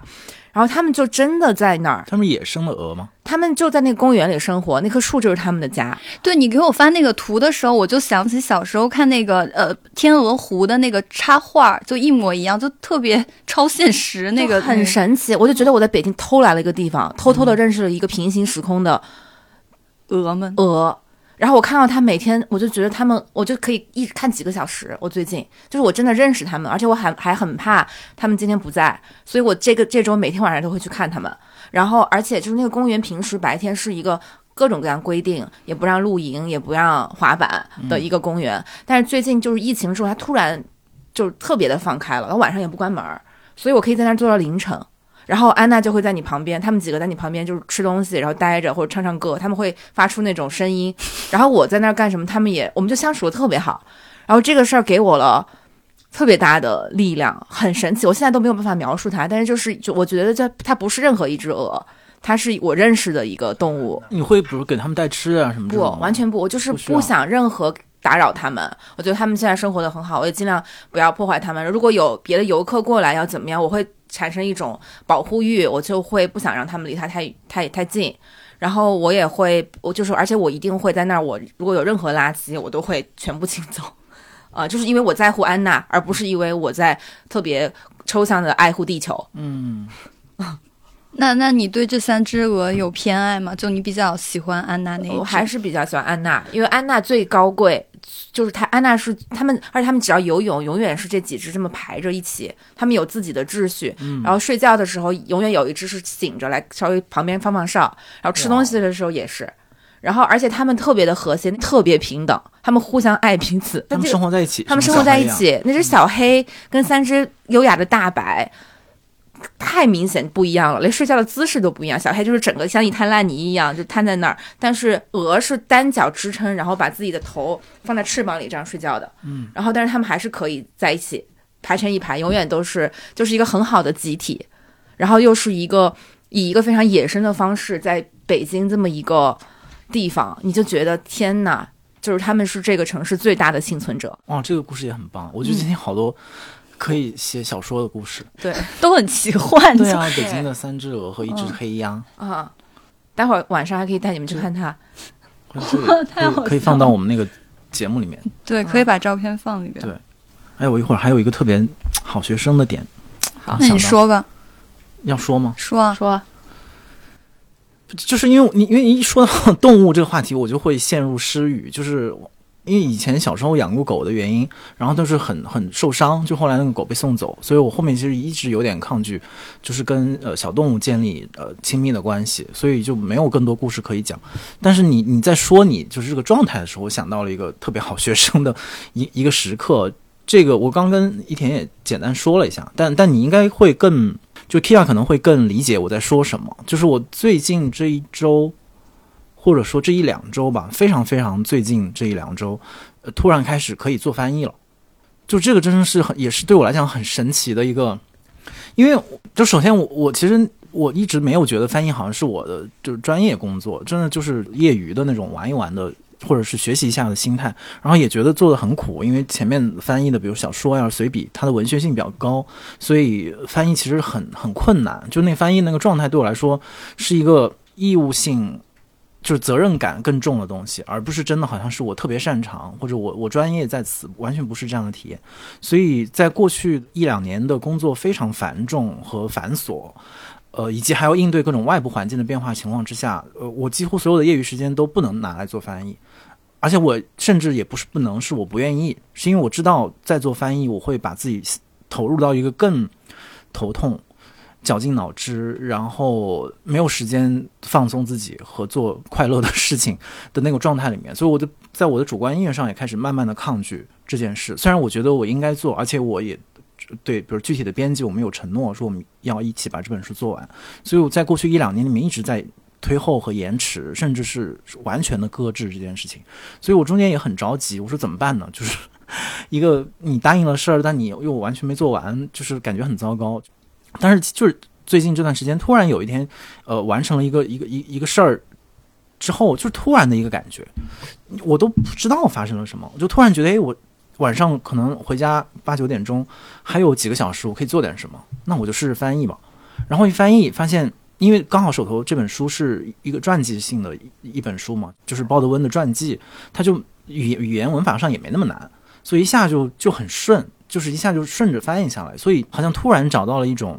然后他们就真的在那儿，他们也生了鹅吗？他们就在那个公园里生活，那棵树就是他们的家。对你给我发那个图的时候，我就想起小时候看那个呃天鹅湖的那个插画，就一模一样，就特别超现实，那个很神奇。我就觉得我在北京偷来了一个地方，偷偷的认识了一个平行时空的鹅们。鹅。然后我看到他每天，我就觉得他们，我就可以一直看几个小时。我最近就是我真的认识他们，而且我还还很怕他们今天不在，所以我这个这周每天晚上都会去看他们。然后而且就是那个公园平时白天是一个各种各样规定，也不让露营，也不让滑板的一个公园。但是最近就是疫情之后，它突然就特别的放开了，然后晚上也不关门，所以我可以在那儿坐到凌晨。然后安娜就会在你旁边，他们几个在你旁边就是吃东西，然后待着或者唱唱歌，他们会发出那种声音。然后我在那儿干什么，他们也我们就相处的特别好。然后这个事儿给我了特别大的力量，很神奇。我现在都没有办法描述它，但是就是就我觉得这它不是任何一只鹅，它是我认识的一个动物。你会比如给他们带吃啊什么这不？，完全不，我就是不想任何打扰他们。我觉得他们现在生活的很好，我也尽量不要破坏他们。如果有别的游客过来要怎么样，我会产生一种保护欲，我就会不想让他们离他太太太近。然后我也会，我就是，而且我一定会在那儿，我如果有任何垃圾，我都会全部清走。呃，就是因为我在乎安娜，而不是因为我在特别抽象的爱护地球。嗯，那那你对这三只鹅有偏爱吗？就你比较喜欢安娜那一只？我还是比较喜欢安娜，因为安娜最高贵，就是他安娜是他们，而且他们只要游泳，永远是这几只这么排着一起，他们有自己的秩序。然后睡觉的时候，永远有一只是醒着来稍微旁边放放哨，然后吃东西的时候也是。然后，而且他们特别的和谐，特别平等，他们互相爱彼此。他们生活在一起，他们生活在一。起，那只小黑跟三只优雅的大白，太明显不一样了，连睡觉的姿势都不一样。小黑就是整个像一滩烂泥一样，就瘫在那儿，但是鹅是单脚支撑，然后把自己的头放在翅膀里这样睡觉的。嗯，然后但是他们还是可以在一起排成一排，永远都是就是一个很好的集体，然后又是一个以一个非常野生的方式，在北京这么一个地方，你就觉得天哪！就是他们是这个城市最大的幸存者，哇，这个故事也很棒。我觉得今天好多可以写小说的故事。对都很奇幻。对啊，北京的三只鹅和一只黑鸭。啊，待会儿晚上还可以带你们去看它。太好可以放到我们那个节目里面。对，可以把照片放里边。对哎，我一会儿还有一个特别好学生的点，好那你说吧，要说吗？说啊。说就是因为你因为一说到动物这个话题，我就会陷入失语，就是因为以前小时候养过狗的原因，然后都是很很受伤，就后来那个狗被送走，所以我后面其实一直有点抗拒，就是跟呃小动物建立呃亲密的关系，所以就没有更多故事可以讲。但是你你在说你就是这个状态的时候，我想到了一个特别好学生的 一一个时刻，这个我刚跟一田也简单说了一下，但但你应该会更。就 Kia 可能会更理解我在说什么。就是我最近这一周，或者说这一两周吧，非常非常最近这一两周，呃，突然开始可以做翻译了。就这个真的是很，也是对我来讲很神奇的一个，因为就首先我我其实我一直没有觉得翻译好像是我的就是专业工作，真的就是业余的那种玩一玩的。或者是学习一下的心态，然后也觉得做的很苦，因为前面翻译的，比如小说呀、随笔，它的文学性比较高，所以翻译其实很很困难。就那翻译那个状态对我来说是一个义务性，就是责任感更重的东西，而不是真的好像是我特别擅长或者我我专业在此，完全不是这样的体验。所以在过去一两年的工作非常繁重和繁琐。呃，以及还要应对各种外部环境的变化情况之下，呃，我几乎所有的业余时间都不能拿来做翻译。而且我甚至也不是不能，是我不愿意，是因为我知道在做翻译，我会把自己投入到一个更头痛、绞尽脑汁，然后没有时间放松自己和做快乐的事情的那个状态里面。所以我就在我的主观意愿上也开始慢慢的抗拒这件事。虽然我觉得我应该做，而且我也对，比如具体的编辑，我们有承诺说我们要一起把这本书做完。所以我在过去一两年里面一直在。推后和延迟，甚至是完全的搁置这件事情，所以我中间也很着急。我说怎么办呢？就是 一个你答应了事儿，但你又完全没做完，就是感觉很糟糕。但是就是最近这段时间，突然有一天，呃，完成了一个一个一一个事儿之后，就是突然的一个感觉，我都不知道发生了什么，我就突然觉得，哎，我晚上可能回家八九点钟还有几个小时，我可以做点什么，那我就试试翻译吧。然后一翻译发现。因为刚好手头这本书是一个传记性的一一本书嘛，就是鲍德温的传记，它就语语言文法上也没那么难，所以一下就就很顺，就是一下就顺着翻译下来，所以好像突然找到了一种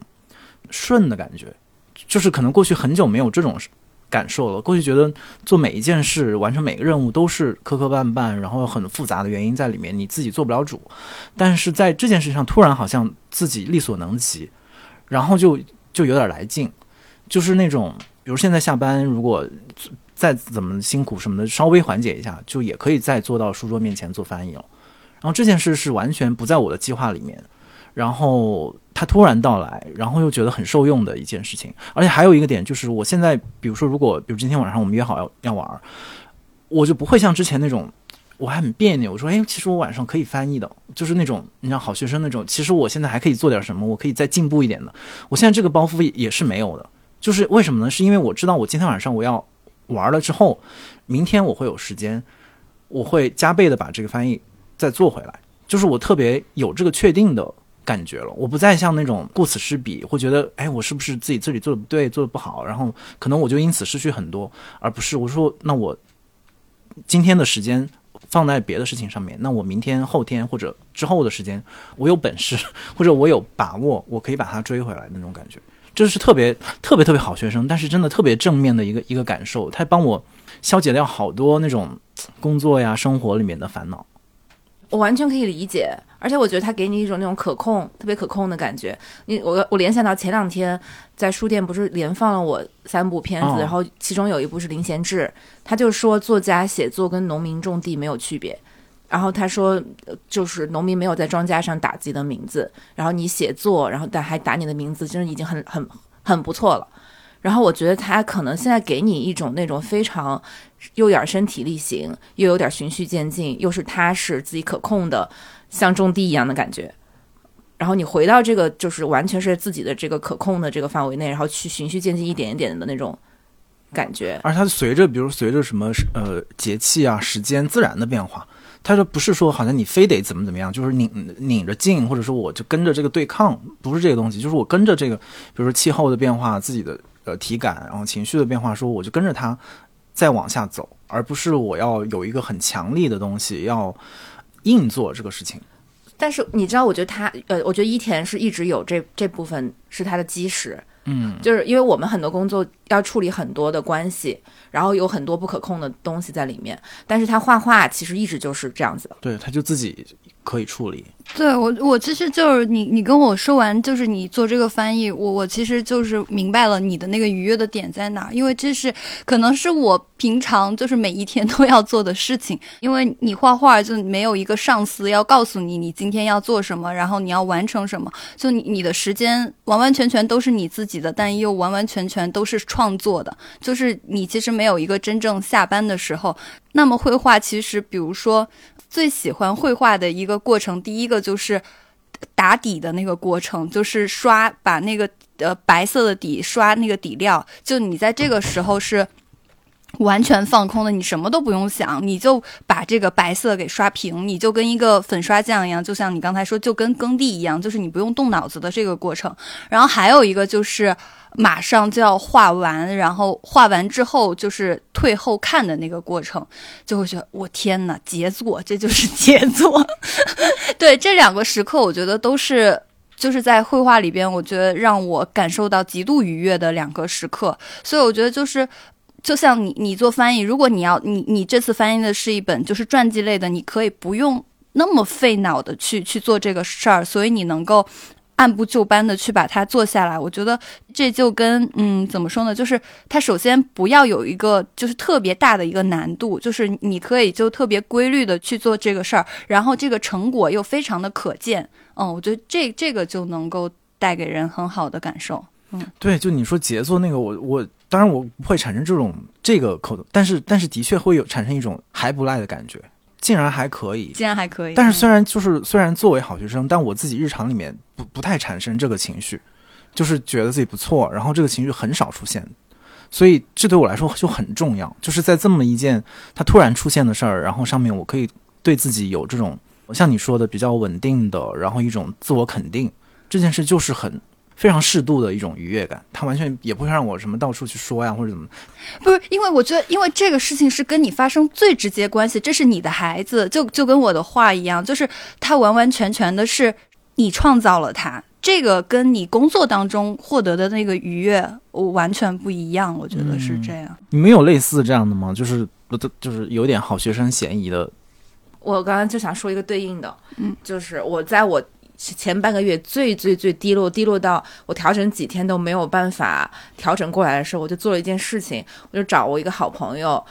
顺的感觉，就是可能过去很久没有这种感受了。过去觉得做每一件事、完成每个任务都是磕磕绊绊，然后很复杂的原因在里面，你自己做不了主。但是在这件事上，突然好像自己力所能及，然后就就有点来劲。就是那种，比如现在下班，如果再怎么辛苦什么的，稍微缓解一下，就也可以再坐到书桌面前做翻译了。然后这件事是完全不在我的计划里面，然后它突然到来，然后又觉得很受用的一件事情。而且还有一个点就是，我现在比如说，如果比如今天晚上我们约好要要玩，我就不会像之前那种，我还很别扭，我说，哎，其实我晚上可以翻译的，就是那种你像好学生那种，其实我现在还可以做点什么，我可以再进步一点的。我现在这个包袱也是没有的。就是为什么呢？是因为我知道我今天晚上我要玩了之后，明天我会有时间，我会加倍的把这个翻译再做回来。就是我特别有这个确定的感觉了，我不再像那种顾此失彼，会觉得哎，我是不是自己这里做的不对，做的不好，然后可能我就因此失去很多，而不是我说那我今天的时间放在别的事情上面，那我明天、后天或者之后的时间，我有本事或者我有把握，我可以把它追回来那种感觉。这是特别特别特别好学生，但是真的特别正面的一个一个感受，他帮我消解掉好多那种工作呀、生活里面的烦恼。我完全可以理解，而且我觉得他给你一种那种可控、特别可控的感觉。你我我联想到前两天在书店不是连放了我三部片子，然后其中有一部是林贤志，他就说作家写作跟农民种地没有区别。然后他说，就是农民没有在庄稼上打自己的名字，然后你写作，然后但还打你的名字，真的已经很很很不错了。然后我觉得他可能现在给你一种那种非常又有点身体力行，又有点循序渐进，又是踏实自己可控的，像种地一样的感觉。然后你回到这个就是完全是自己的这个可控的这个范围内，然后去循序渐进一点一点的那种感觉。而它随着比如随着什么呃节气啊、时间自然的变化。他说不是说好像你非得怎么怎么样，就是拧拧着劲，或者说我就跟着这个对抗，不是这个东西，就是我跟着这个，比如说气候的变化、自己的呃体感，然后情绪的变化，说我就跟着它再往下走，而不是我要有一个很强力的东西要硬做这个事情。但是你知道，我觉得他，呃，我觉得伊田是一直有这这部分是他的基石，嗯，就是因为我们很多工作要处理很多的关系，然后有很多不可控的东西在里面。但是他画画其实一直就是这样子的，对，他就自己可以处理。对我，我其实就是你，你跟我说完，就是你做这个翻译，我我其实就是明白了你的那个愉悦的点在哪，因为这是可能是我平常就是每一天都要做的事情，因为你画画就没有一个上司要告诉你你今天要做什么，然后你要完成什么，就你你的时间完完全全都是你自己的，但又完完全全都是创作的，就是你其实没有一个真正下班的时候。那么绘画其实，比如说。最喜欢绘画的一个过程，第一个就是打底的那个过程，就是刷把那个呃白色的底刷那个底料。就你在这个时候是完全放空的，你什么都不用想，你就把这个白色给刷平，你就跟一个粉刷匠一样，就像你刚才说，就跟耕地一样，就是你不用动脑子的这个过程。然后还有一个就是。马上就要画完，然后画完之后就是退后看的那个过程，就会觉得我天哪，杰作，这就是杰作。对这两个时刻，我觉得都是就是在绘画里边，我觉得让我感受到极度愉悦的两个时刻。所以我觉得就是，就像你你做翻译，如果你要你你这次翻译的是一本就是传记类的，你可以不用那么费脑的去去做这个事儿，所以你能够。按部就班的去把它做下来，我觉得这就跟嗯怎么说呢？就是它首先不要有一个就是特别大的一个难度，就是你可以就特别规律的去做这个事儿，然后这个成果又非常的可见。嗯，我觉得这这个就能够带给人很好的感受。嗯，对，就你说节奏那个，我我当然我不会产生这种这个口，但是但是的确会有产生一种还不赖的感觉。竟然还可以，竟然还可以。但是虽然就是虽然作为好学生，但我自己日常里面不不太产生这个情绪，就是觉得自己不错，然后这个情绪很少出现，所以这对我来说就很重要。就是在这么一件它突然出现的事儿，然后上面我可以对自己有这种像你说的比较稳定的，然后一种自我肯定，这件事就是很。非常适度的一种愉悦感，他完全也不会让我什么到处去说呀，或者怎么。不是，因为我觉得，因为这个事情是跟你发生最直接关系，这是你的孩子，就就跟我的话一样，就是他完完全全的是你创造了他，这个跟你工作当中获得的那个愉悦，我完全不一样。我觉得是这样。你们有类似这样的吗？就是不，就是有点好学生嫌疑的。我刚刚就想说一个对应的，嗯，就是我在我。前半个月最最最低落，低落到我调整几天都没有办法调整过来的时候，我就做了一件事情，我就找我一个好朋友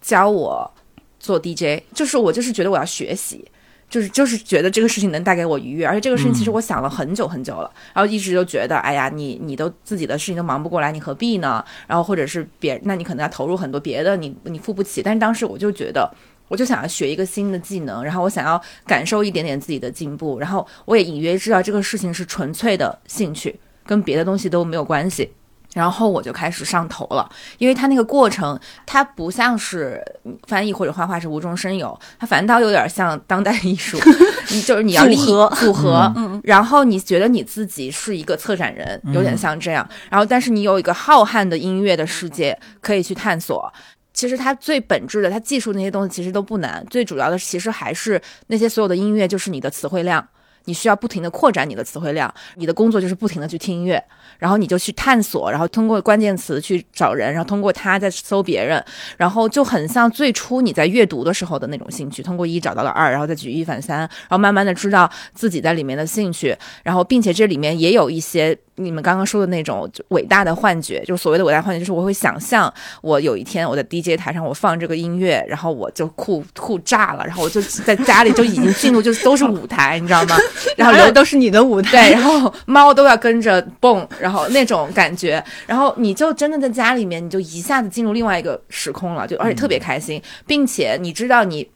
教我做 DJ，就是我就是觉得我要学习，就是就是觉得这个事情能带给我愉悦，而且这个事情其实我想了很久很久了，然后一直就觉得，哎呀，你你都自己的事情都忙不过来，你何必呢？然后或者是别，那你可能要投入很多别的，你你付不起。但是当时我就觉得。我就想要学一个新的技能，然后我想要感受一点点自己的进步，然后我也隐约知道这个事情是纯粹的兴趣，跟别的东西都没有关系，然后我就开始上头了。因为它那个过程，它不像是翻译或者画画是无中生有，它反倒有点像当代艺术，就是你要组合组合，然后你觉得你自己是一个策展人，有点像这样，然后但是你有一个浩瀚的音乐的世界可以去探索。其实它最本质的，它技术那些东西其实都不难，最主要的其实还是那些所有的音乐，就是你的词汇量，你需要不停的扩展你的词汇量，你的工作就是不停的去听音乐。然后你就去探索，然后通过关键词去找人，然后通过他再搜别人，然后就很像最初你在阅读的时候的那种兴趣，通过一找到了二，然后再举一反三，然后慢慢的知道自己在里面的兴趣，然后并且这里面也有一些你们刚刚说的那种伟大的幻觉，就是所谓的伟大幻觉，就是我会想象我有一天我在 DJ 台上我放这个音乐，然后我就酷酷炸了，然后我就在家里就已经进入就都是舞台，你知道吗？然后都是你的舞台，对，然后猫都要跟着蹦，然后。然后那种感觉，然后你就真的在家里面，你就一下子进入另外一个时空了，就而且特别开心，并且你知道你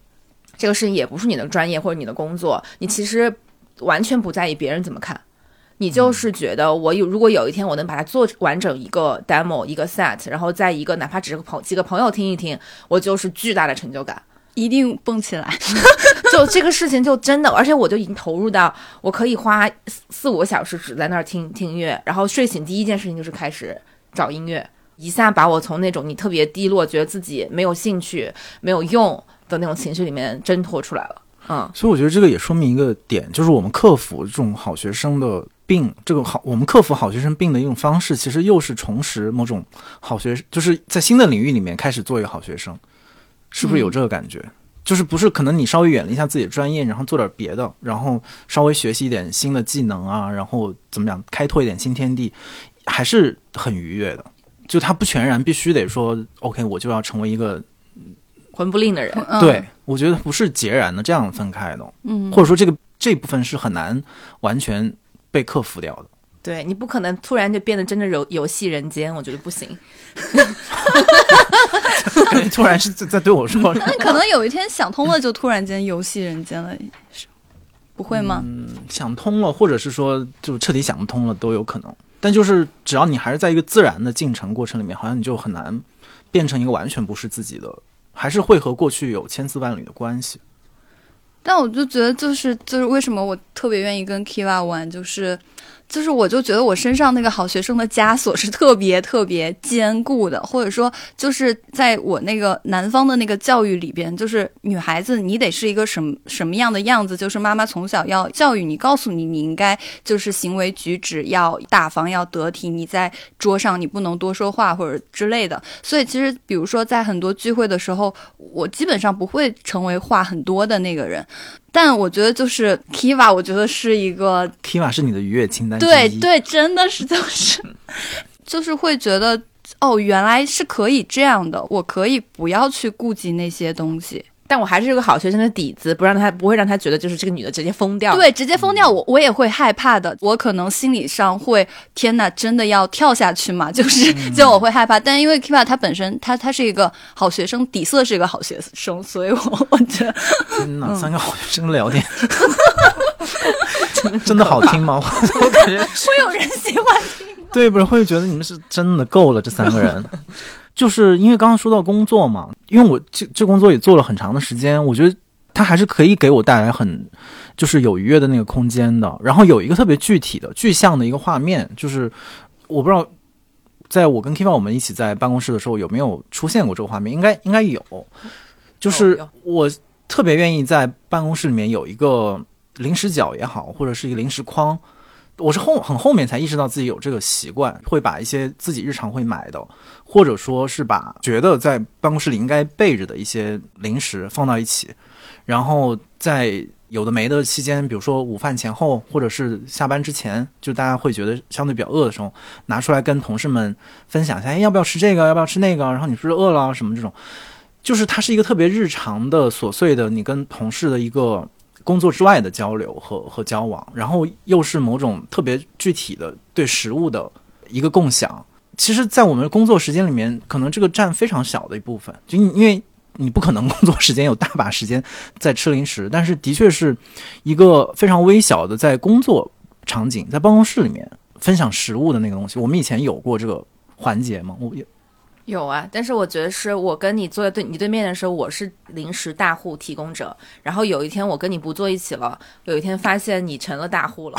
这个事情也不是你的专业或者你的工作，你其实完全不在意别人怎么看，你就是觉得我有如果有一天我能把它做完整一个 demo 一个 set，然后在一个哪怕只是朋几个朋友听一听，我就是巨大的成就感。一定蹦起来，就这个事情就真的，而且我就已经投入到我可以花四五个小时只在那儿听听音乐，然后睡醒第一件事情就是开始找音乐，一下把我从那种你特别低落，觉得自己没有兴趣、没有用的那种情绪里面挣脱出来了。嗯，所以我觉得这个也说明一个点，就是我们克服这种好学生的病，这个好，我们克服好学生病的一种方式，其实又是重拾某种好学，就是在新的领域里面开始做一个好学生，是不是有这个感觉？就是不是可能你稍微远离一下自己的专业，然后做点别的，然后稍微学习一点新的技能啊，然后怎么讲，开拓一点新天地，还是很愉悦的。就他不全然必须得说 OK，我就要成为一个魂不吝的人。嗯对，我觉得不是截然的这样分开的，嗯，或者说这个这部分是很难完全被克服掉的。对你不可能突然就变得真的游游戏人间，我觉得不行。突然是在在对我说，那可能有一天想通了，就突然间游戏人间了，是不会吗？嗯想通了，或者是说就彻底想不通了都有可能。但就是只要你还是在一个自然的进程过程里面，好像你就很难变成一个完全不是自己的，还是会和过去有千丝万缕的关系。但我就觉得，就是就是为什么我特别愿意跟 Kiva 玩，就是就是我就觉得我身上那个好学生的枷锁是特别特别坚固的，或者说就是在我那个南方的那个教育里边，就是女孩子你得是一个什么什么样的样子，就是妈妈从小要教育你，告诉你你应该就是行为举止要大方要得体，你在桌上你不能多说话或者之类的。所以其实比如说在很多聚会的时候，我基本上不会成为话很多的那个人。但我觉得就是 Kiva，我觉得是一个 Kiva 是你的愉悦清单，对对，真的是就是就是会觉得哦，原来是可以这样的，我可以不要去顾及那些东西。但我还是有个好学生的底子，不让他不会让他觉得就是这个女的直接疯掉。对，直接疯掉我，我也会害怕的。我可能心理上会，天呐，真的要跳下去嘛？就是，就我会害怕。但因为 Kiva 他本身，他他是一个好学生，底色是一个好学生，所以我 我觉得，天哪，三个好学生聊天，真的好听吗？我感觉会有人喜欢听。对，不是会觉得你们是真的够了，这三个人。就是因为刚刚说到工作嘛，因为我这这工作也做了很长的时间，我觉得它还是可以给我带来很就是有愉悦的那个空间的。然后有一个特别具体的具象的一个画面，就是我不知道在我跟 Kiva 我们一起在办公室的时候有没有出现过这个画面，应该应该有。就是我特别愿意在办公室里面有一个零食角也好，或者是一个零食筐。我是后很后面才意识到自己有这个习惯，会把一些自己日常会买的，或者说是把觉得在办公室里应该备着的一些零食放到一起，然后在有的没的期间，比如说午饭前后，或者是下班之前，就大家会觉得相对比较饿的时候，拿出来跟同事们分享一下，哎，要不要吃这个，要不要吃那个，然后你是不是饿了什么这种，就是它是一个特别日常的琐碎的，你跟同事的一个。工作之外的交流和和交往，然后又是某种特别具体的对食物的一个共享。其实，在我们工作时间里面，可能这个占非常小的一部分，就因为你不可能工作时间有大把时间在吃零食，但是的确是一个非常微小的在工作场景，在办公室里面分享食物的那个东西。我们以前有过这个环节吗？我也有啊，但是我觉得是我跟你坐在对你对面的时候，我是临时大户提供者。然后有一天我跟你不坐一起了，有一天发现你成了大户了，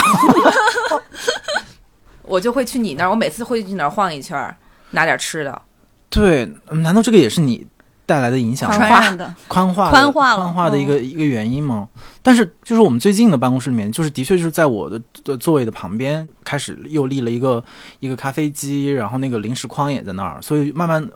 我就会去你那儿。我每次会去你那儿晃一圈，拿点吃的。对，难道这个也是你带来的影响宽化的宽化宽化的一个、一个原因吗？但是就是我们最近的办公室里面，就是的确就是在我的的座位的旁边，开始又立了一个一个咖啡机，然后那个零食筐也在那儿，所以慢慢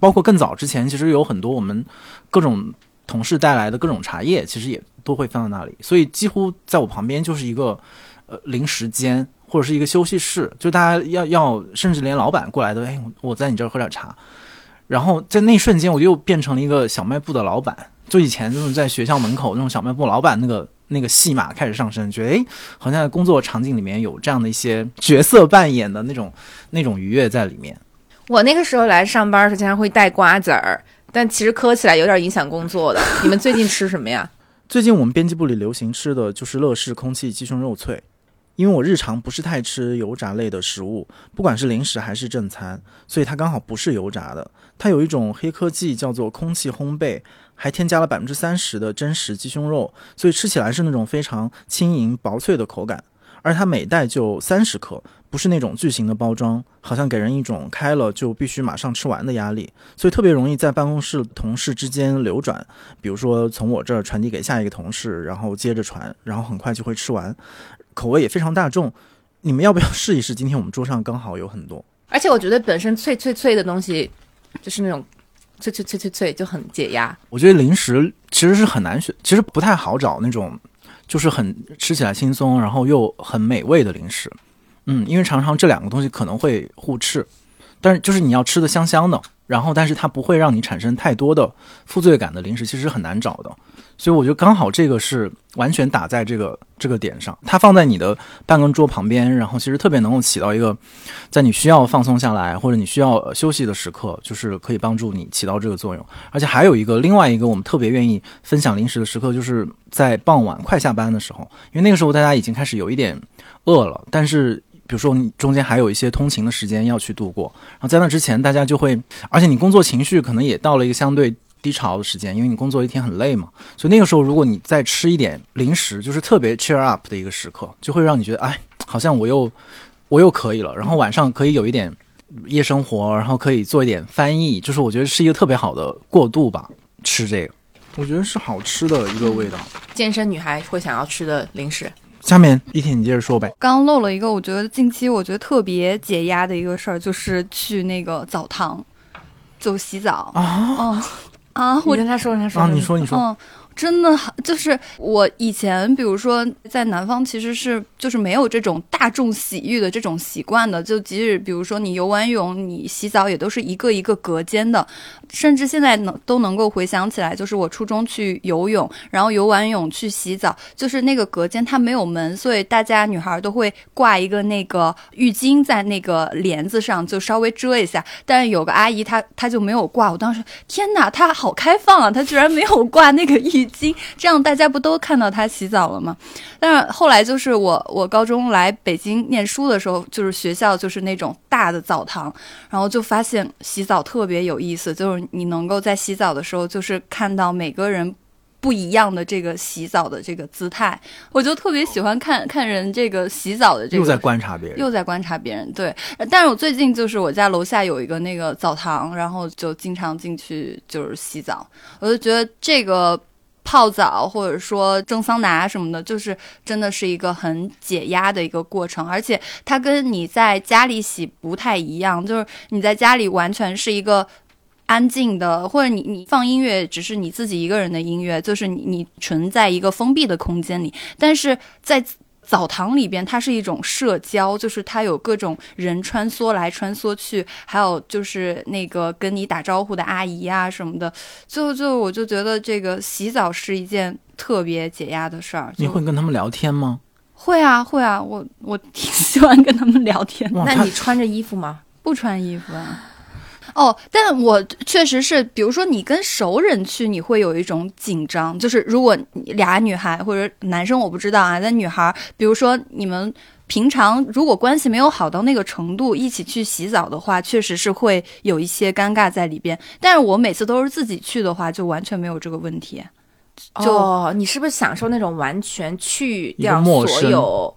包括更早之前，其实有很多我们各种同事带来的各种茶叶，其实也都会放在那里，所以几乎在我旁边就是一个呃零食间或者是一个休息室，就大家要要甚至连老板过来都哎我在你这儿喝点茶。然后在那一瞬间，我又变成了一个小卖部的老板。就以前就是在学校门口那种小卖部老板，那个那个戏码开始上升，觉得诶，好像在工作场景里面有这样的一些角色扮演的那种那种愉悦在里面。我那个时候来上班时，经常会带瓜子儿，但其实磕起来有点影响工作的。你们最近吃什么呀？最近我们编辑部里流行吃的就是乐事空气鸡胸肉脆，因为我日常不是太吃油炸类的食物，不管是零食还是正餐，所以它刚好不是油炸的。它有一种黑科技叫做空气烘焙，还添加了百分之三十的真实鸡胸肉，所以吃起来是那种非常轻盈薄脆的口感。而它每袋就三十克，不是那种巨型的包装，好像给人一种开了就必须马上吃完的压力，所以特别容易在办公室同事之间流转。比如说从我这儿传递给下一个同事，然后接着传，然后很快就会吃完，口味也非常大众。你们要不要试一试？今天我们桌上刚好有很多，而且我觉得本身脆脆脆的东西，就是那种脆脆脆脆脆就很解压。我觉得零食其实是很难选，其实不太好找那种就是很吃起来轻松，然后又很美味的零食。嗯，因为常常这两个东西可能会互斥，但是就是你要吃的香香的，然后但是它不会让你产生太多的负罪感的零食，其实很难找的。所以我觉得刚好这个是完全打在这个这个点上，它放在你的办公桌旁边，然后其实特别能够起到一个，在你需要放松下来或者你需要休息的时刻，就是可以帮助你起到这个作用。而且还有一个另外一个我们特别愿意分享零食的时刻，就是在傍晚快下班的时候，因为那个时候大家已经开始有一点饿了，但是比如说你中间还有一些通勤的时间要去度过，然后在那之前大家就会，而且你工作情绪可能也到了一个相对。低潮的时间，因为你工作一天很累嘛，所以那个时候如果你再吃一点零食，就是特别 cheer up 的一个时刻，就会让你觉得，哎，好像我又我又可以了。然后晚上可以有一点夜生活，然后可以做一点翻译，就是我觉得是一个特别好的过渡吧。吃这个，我觉得是好吃的一个味道。健身女孩会想要吃的零食。下面一天你接着说呗。刚刚漏了一个，我觉得近期我觉得特别解压的一个事儿，就是去那个澡堂就洗澡啊。嗯。啊，我跟他说，他说，你说，你说，嗯，真的，就是我以前，比如说在南方，其实是就是没有这种大众洗浴的这种习惯的，就即使比如说你游完泳，你洗澡也都是一个一个隔间的。甚至现在能都能够回想起来，就是我初中去游泳，然后游完泳去洗澡，就是那个隔间它没有门，所以大家女孩都会挂一个那个浴巾在那个帘子上，就稍微遮一下。但是有个阿姨她她就没有挂，我当时天哪，她好开放啊，她居然没有挂那个浴巾，这样大家不都看到他洗澡了吗？但是后来就是我我高中来北京念书的时候，就是学校就是那种大的澡堂，然后就发现洗澡特别有意思，就是。你能够在洗澡的时候，就是看到每个人不一样的这个洗澡的这个姿态，我就特别喜欢看看人这个洗澡的这个。又在观察别人，又在观察别人。对，但是我最近就是我家楼下有一个那个澡堂，然后就经常进去就是洗澡，我就觉得这个。泡澡或者说蒸桑拿什么的，就是真的是一个很解压的一个过程，而且它跟你在家里洗不太一样，就是你在家里完全是一个。安静的，或者你你放音乐，只是你自己一个人的音乐，就是你你存在一个封闭的空间里。但是在澡堂里边，它是一种社交，就是它有各种人穿梭来穿梭去，还有就是那个跟你打招呼的阿姨啊什么的。最后就我就觉得这个洗澡是一件特别解压的事儿。你会跟他们聊天吗？会啊会啊，我我挺喜欢跟他们聊天。那你穿着衣服吗？不穿衣服啊。哦，但我确实是，比如说你跟熟人去，你会有一种紧张。就是如果俩女孩或者男生，我不知道啊，但女孩，比如说你们平常如果关系没有好到那个程度，一起去洗澡的话，确实是会有一些尴尬在里边。但是我每次都是自己去的话，就完全没有这个问题。就你是不是享受那种完全去掉所有？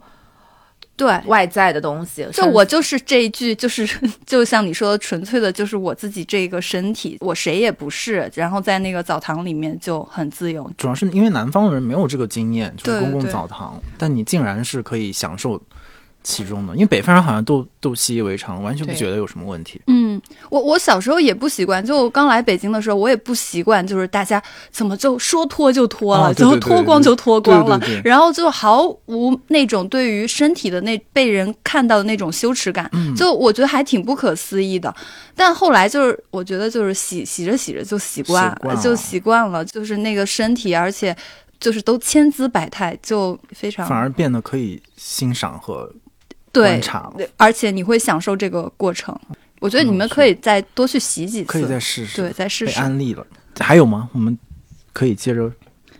对外在的东西，就我就是这一句，就是 就像你说的，纯粹的，就是我自己这个身体，我谁也不是。然后在那个澡堂里面就很自由。主要是因为南方人没有这个经验，就是公共澡堂，但你竟然是可以享受。其中的，因为北方人好像都都习以为常，完全不觉得有什么问题。嗯，我我小时候也不习惯，就刚来北京的时候，我也不习惯，就是大家怎么就说脱就脱了，就脱光就脱光了，然后就毫无那种对于身体的那被人看到的那种羞耻感，就我觉得还挺不可思议的。但后来就是我觉得就是洗洗着洗着就习惯，就习惯了，就是那个身体，而且就是都千姿百态，就非常反而变得可以欣赏和。对，而且你会享受这个过程。我觉得你们可以再多去洗几次，可以再试试，对，再试试。被安利了，还有吗？我们可以接着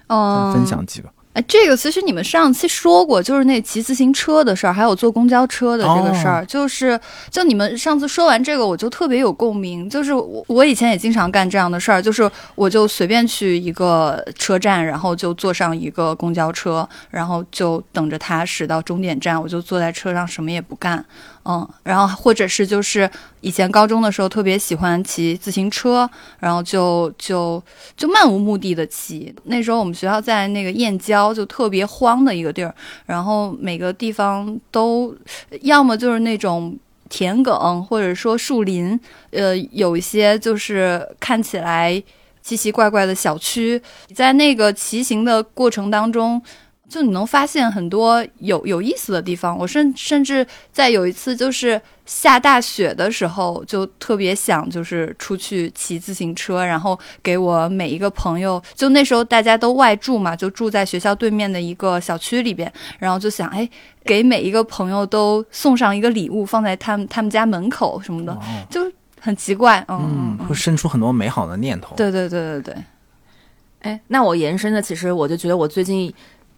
嗯分享几个。哎，这个其实你们上期说过，就是那骑自行车的事儿，还有坐公交车的这个事儿，就是就你们上次说完这个，我就特别有共鸣。就是我我以前也经常干这样的事儿，就是我就随便去一个车站，然后就坐上一个公交车，然后就等着它驶到终点站，我就坐在车上什么也不干。嗯，然后或者是就是以前高中的时候特别喜欢骑自行车，然后就就就漫无目的的骑。那时候我们学校在那个燕郊，就特别荒的一个地儿，然后每个地方都要么就是那种田埂，或者说树林，呃，有一些就是看起来奇奇怪怪的小区。在那个骑行的过程当中。就你能发现很多有有意思的地方，我甚甚至在有一次就是下大雪的时候，就特别想就是出去骑自行车，然后给我每一个朋友，就那时候大家都外住嘛，就住在学校对面的一个小区里边，然后就想哎，给每一个朋友都送上一个礼物，放在他们他们家门口什么的，就很奇怪，嗯，会生出很多美好的念头。对对对对对，哎，那我延伸的，其实我就觉得我最近。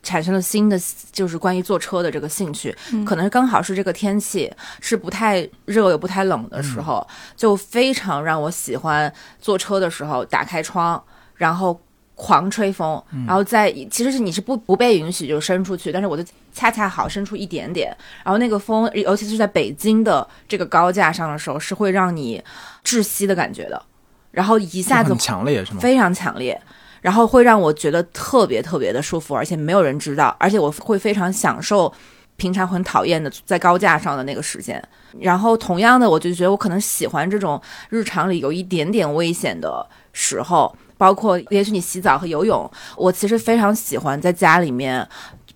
产生了新的就是关于坐车的这个兴趣，可能刚好是这个天气是不太热又不太冷的时候，就非常让我喜欢坐车的时候打开窗，然后狂吹风，然后在其实是你是不不被允许就伸出去，但是我就恰恰好伸出一点点，然后那个风，尤其是在北京的这个高架上的时候，是会让你窒息的感觉的，然后一下子强烈是吗？非常强烈。然后会让我觉得特别特别的舒服，而且没有人知道，而且我会非常享受平常很讨厌的在高架上的那个时间。然后同样的，我就觉得我可能喜欢这种日常里有一点点危险的时候，包括也许你洗澡和游泳。我其实非常喜欢在家里面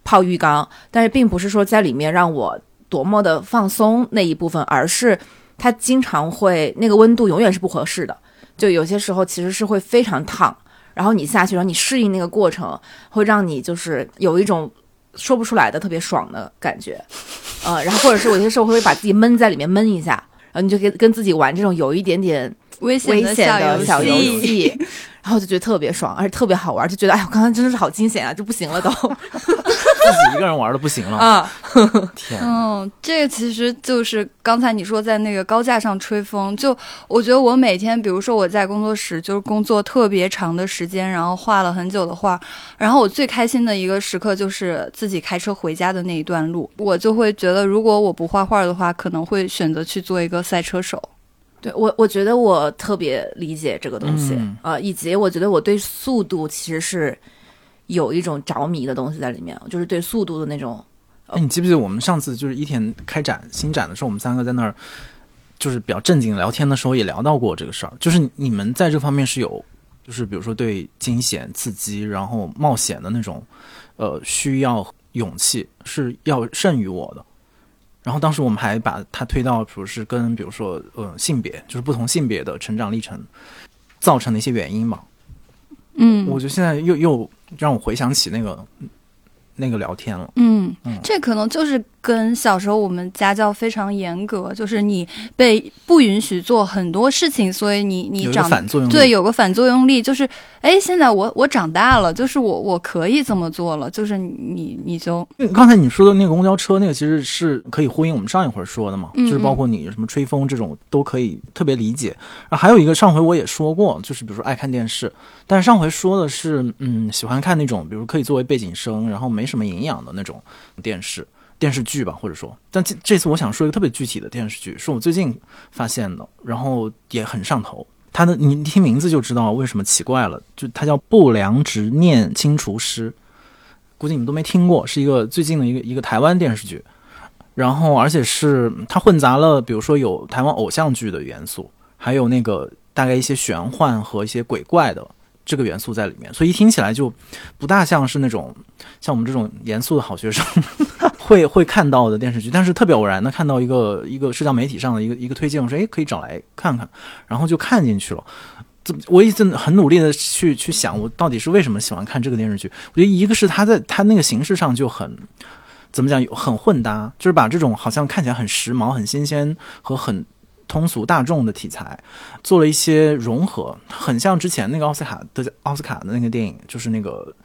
泡浴缸，但是并不是说在里面让我多么的放松那一部分，而是它经常会那个温度永远是不合适的，就有些时候其实是会非常烫。然后你下去，然后你适应那个过程，会让你就是有一种说不出来的特别爽的感觉，呃，然后或者是我有些时候会把自己闷在里面闷一下，然后你就跟跟自己玩这种有一点点危险的小游戏。然后就觉得特别爽，而且特别好玩，就觉得哎呀，刚刚真的是好惊险啊，就不行了都，自己一个人玩的不行了啊！天，嗯，这个其实就是刚才你说在那个高架上吹风，就我觉得我每天，比如说我在工作室就是工作特别长的时间，然后画了很久的画，然后我最开心的一个时刻就是自己开车回家的那一段路，我就会觉得如果我不画画的话，可能会选择去做一个赛车手。对我，我觉得我特别理解这个东西啊，以及我觉得我对速度其实是有一种着迷的东西在里面，就是对速度的那种。哎，你记不记得我们上次就是一天开展新展的时候，我们三个在那儿就是比较正经聊天的时候，也聊到过这个事儿，就是你们在这方面是有，就是比如说对惊险、刺激，然后冒险的那种，呃，需要勇气是要胜于我的。然后当时我们还把它推到，比如是跟比如说呃性别，就是不同性别的成长历程造成的一些原因嘛。嗯，我觉得现在又又让我回想起那个那个聊天了。嗯，这可能就是。跟小时候我们家教非常严格，就是你被不允许做很多事情，所以你你长对有个反作用力，就是哎，现在我我长大了，就是我我可以这么做了，就是你你就刚才你说的那个公交车那个其实是可以呼应我们上一会儿说的嘛，就是包括你什么吹风这种都可以特别理解。然后还有一个上回我也说过，就是比如说爱看电视，但是上回说的是嗯喜欢看那种比如可以作为背景声，然后没什么营养的那种电视。电视剧吧，或者说，但这这次我想说一个特别具体的电视剧，是我最近发现的，然后也很上头。它的你听名字就知道为什么奇怪了，就它叫《不良执念清除师》，估计你们都没听过，是一个最近的一个一个台湾电视剧。然后而且是它混杂了，比如说有台湾偶像剧的元素，还有那个大概一些玄幻和一些鬼怪的这个元素在里面，所以一听起来就不大像是那种像我们这种严肃的好学生。会会看到的电视剧，但是特别偶然的看到一个一个社交媒体上的一个一个推荐，我说哎可以找来看看，然后就看进去了。这我一直很努力的去去想，我到底是为什么喜欢看这个电视剧？我觉得一个是它在它那个形式上就很怎么讲，很混搭，就是把这种好像看起来很时髦、很新鲜和很通俗大众的题材做了一些融合，很像之前那个奥斯卡的奥斯卡的那个电影，就是那个。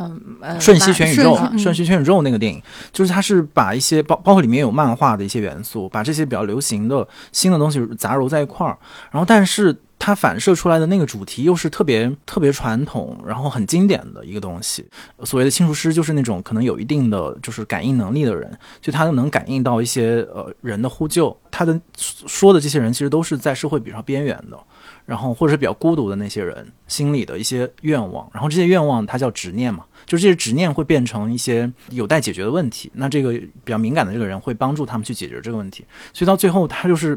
嗯呃，瞬息全宇宙瞬息》，瞬息全宇宙那个电影，就是它是把一些包包括里面有漫画的一些元素，把这些比较流行的新的东西杂糅在一块儿，然后但是它反射出来的那个主题又是特别特别传统，然后很经典的一个东西。所谓的亲术师就是那种可能有一定的就是感应能力的人，就他能感应到一些呃人的呼救，他的说的这些人其实都是在社会比较边缘的。然后或者是比较孤独的那些人心里的一些愿望，然后这些愿望它叫执念嘛，就是这些执念会变成一些有待解决的问题。那这个比较敏感的这个人会帮助他们去解决这个问题，所以到最后他就是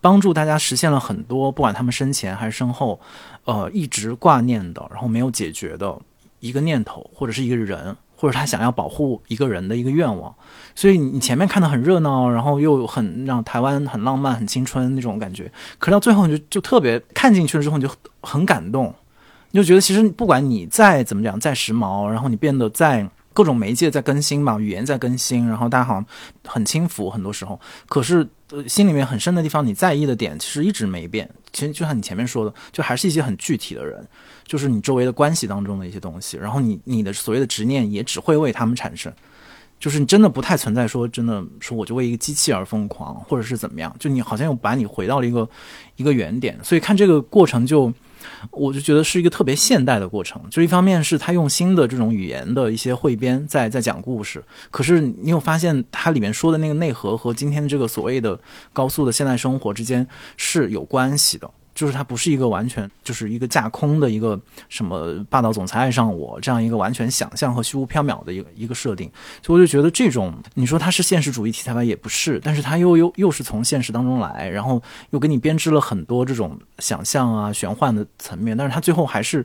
帮助大家实现了很多，不管他们生前还是身后，呃，一直挂念的，然后没有解决的一个念头或者是一个人。或者他想要保护一个人的一个愿望，所以你前面看的很热闹，然后又很让台湾很浪漫、很青春那种感觉，可到最后你就就特别看进去了之后你就很感动，你就觉得其实不管你再怎么讲再时髦，然后你变得再各种媒介在更新嘛，语言在更新，然后大家好像很轻浮，很多时候，可是呃心里面很深的地方你在意的点其实一直没变，其实就像你前面说的，就还是一些很具体的人。就是你周围的关系当中的一些东西，然后你你的所谓的执念也只会为他们产生，就是你真的不太存在说真的说我就为一个机器而疯狂，或者是怎么样，就你好像又把你回到了一个一个原点，所以看这个过程就我就觉得是一个特别现代的过程，就一方面是他用新的这种语言的一些汇编在在讲故事，可是你有发现它里面说的那个内核和今天的这个所谓的高速的现代生活之间是有关系的。就是它不是一个完全就是一个架空的一个什么霸道总裁爱上我这样一个完全想象和虚无缥缈的一个一个设定，所以我就觉得这种你说它是现实主义题材吧也不是，但是它又又又是从现实当中来，然后又给你编织了很多这种想象啊玄幻的层面，但是它最后还是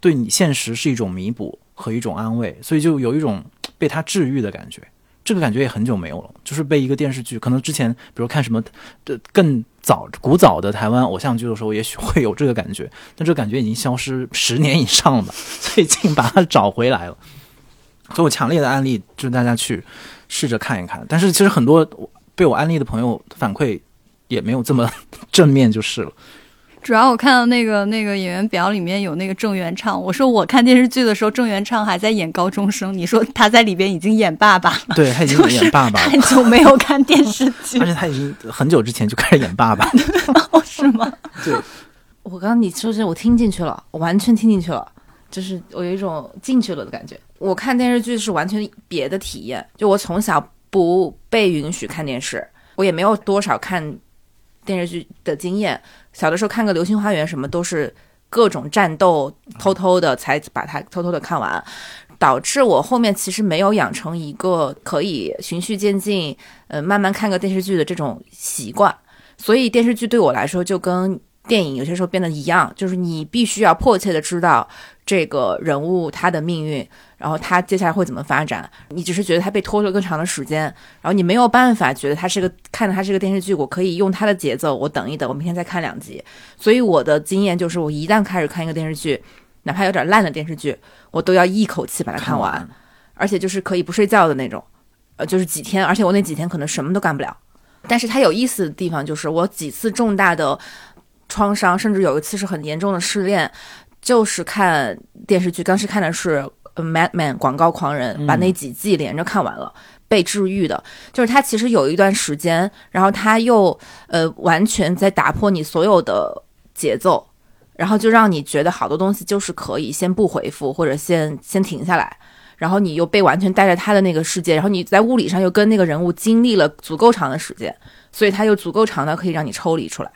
对你现实是一种弥补和一种安慰，所以就有一种被它治愈的感觉。这个感觉也很久没有了，就是被一个电视剧，可能之前比如看什么的更早古早的台湾偶像剧的时候，也许会有这个感觉，但这个感觉已经消失十年以上了，最近把它找回来了，所以我强烈的安利，就是大家去试着看一看。但是其实很多被我安利的朋友反馈也没有这么 正面，就是了。主要我看到那个那个演员表里面有那个郑元畅，我说我看电视剧的时候，郑元畅还在演高中生，你说他在里边已经演爸爸了，对他已经演爸爸了，太久没有看电视剧，而且他已经很久之前就开始演爸爸，哦，是吗？对，我刚刚你说这，我听进去了，我完全听进去了，就是我有一种进去了的感觉。我看电视剧是完全别的体验，就我从小不被允许看电视，我也没有多少看电视剧的经验。小的时候看个《流星花园》什么都是各种战斗，偷偷的才把它偷偷的看完，导致我后面其实没有养成一个可以循序渐进，呃，慢慢看个电视剧的这种习惯。所以电视剧对我来说就跟电影有些时候变得一样，就是你必须要迫切的知道这个人物他的命运。然后他接下来会怎么发展？你只是觉得他被拖了更长的时间，然后你没有办法觉得他是个看着他是个电视剧，我可以用他的节奏，我等一等，我明天再看两集。所以我的经验就是，我一旦开始看一个电视剧，哪怕有点烂的电视剧，我都要一口气把它看完，而且就是可以不睡觉的那种，呃，就是几天，而且我那几天可能什么都干不了。但是它有意思的地方就是，我几次重大的创伤，甚至有一次是很严重的失恋，就是看电视剧，当时看的是。Madman 广告狂人把那几季连着看完了，被治愈的，就是他其实有一段时间，然后他又呃完全在打破你所有的节奏，然后就让你觉得好多东西就是可以先不回复或者先先停下来，然后你又被完全带着他的那个世界，然后你在物理上又跟那个人物经历了足够长的时间，所以他又足够长的可以让你抽离出来，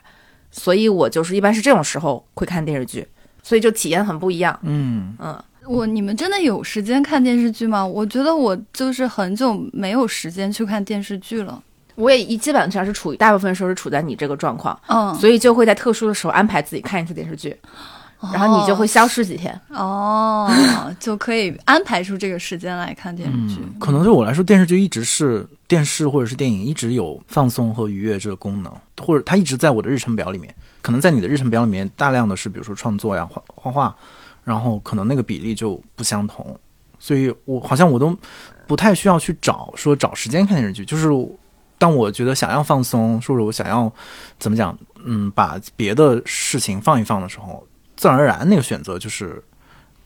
所以我就是一般是这种时候会看电视剧，所以就体验很不一样，嗯。嗯。我你们真的有时间看电视剧吗？我觉得我就是很久没有时间去看电视剧了。我也一基本上是处于大部分时候是处在你这个状况，嗯，所以就会在特殊的时候安排自己看一次电视剧，然后你就会消失几天，哦，就可以安排出这个时间来看电视剧。可能对我来说，电视剧一直是电视或者是电影一直有放松和愉悦这个功能，或者它一直在我的日程表里面。可能在你的日程表里面，大量的是比如说创作呀、画画画。然后可能那个比例就不相同，所以我好像我都不太需要去找说找时间看电视剧。就是当我觉得想要放松，或者我想要怎么讲，嗯，把别的事情放一放的时候，自然而然那个选择就是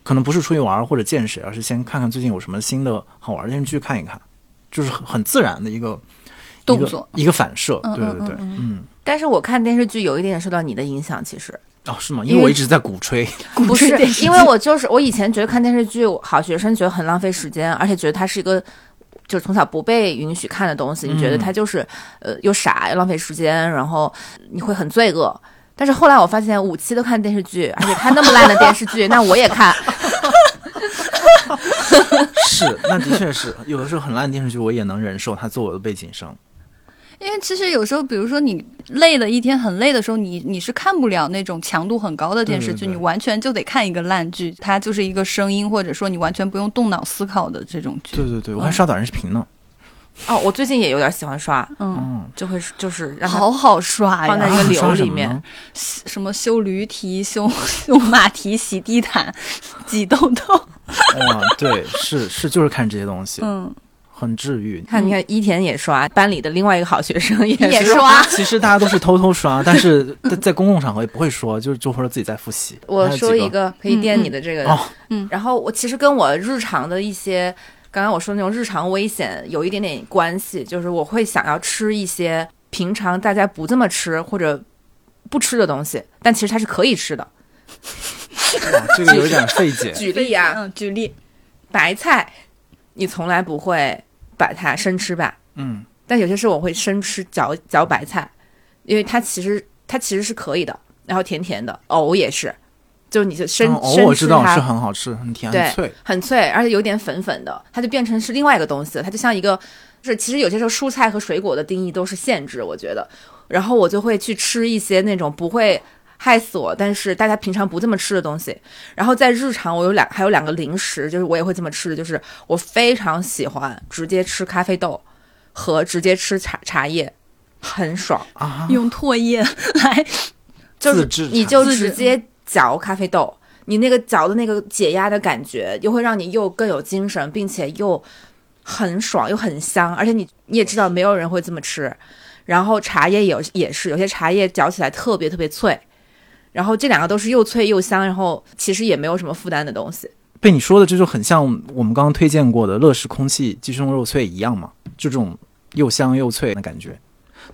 可能不是出去玩或者见谁，而是先看看最近有什么新的好玩的电视剧看一看，就是很很自然的一个动作一个反射。嗯对对对，嗯嗯。但是我看电视剧有一点受到你的影响，其实哦，是吗？因为我一直在鼓吹，不是电视剧因为我就是我以前觉得看电视剧，好学生觉得很浪费时间，而且觉得它是一个就是从小不被允许看的东西，你觉得它就是呃又傻又浪费时间，然后你会很罪恶。但是后来我发现五期都看电视剧，而且看那么烂的电视剧，那我也看。是，那的确是，有的时候很烂的电视剧我也能忍受它做我的背景声。因为其实有时候，比如说你累了一天很累的时候，你你是看不了那种强度很高的电视剧，对对对你完全就得看一个烂剧，它就是一个声音，或者说你完全不用动脑思考的这种剧。对对对，我还刷短视频呢。哦，我最近也有点喜欢刷，嗯，嗯，就会就是让好好刷放在呀，一个流里面么。什么修驴蹄、修 修马蹄、洗地毯、挤痘痘。哇，对，是是，就是看这些东西，嗯，很治愈。看，你看伊田也刷，班里的另外一个好学生也也刷。其实大家都是偷偷刷，但是 在在公共场合也不会说，就是就或者自己在复习。我说一个可以垫你的这个，哦嗯然后我其实跟我日常的一些，刚刚我说那种日常危险有一点点关系，就是我会想要吃一些平常大家不这么吃或者不吃的东西，但其实它是可以吃的。哇这个有点费解。举例啊，嗯，举例，白菜，你从来不会把它生吃吧？嗯，但有些时候我会生吃嚼嚼白菜，因为它其实它其实是可以的，然后甜甜的，藕也是，就你就生、生吃它我知道是很好吃，很甜对很脆。很脆，而且有点粉粉的，它就变成是另外一个东西了。它就像一个，就是其实有些时候蔬菜和水果的定义都是限制，我觉得。然后我就会去吃一些那种不会害死我，但是大家平常不这么吃的东西。然后在日常，我有两还有两个零食，就是我也会这么吃的，就是我非常喜欢直接吃咖啡豆和直接吃茶茶叶，很爽。啊，用唾液来，就是你就直接嚼咖啡豆，你那个嚼的那个解压的感觉，又会让你又更有精神，并且又很爽又很香，而且你你也知道没有人会这么吃。然后茶叶有也是，有些茶叶嚼起来特别特别脆，然后这两个都是又脆又香，然后其实也没有什么负担的东西。被你说的这就很像我们刚刚推荐过的乐事空气鸡胸肉脆一样嘛，就这种又香又脆的感觉。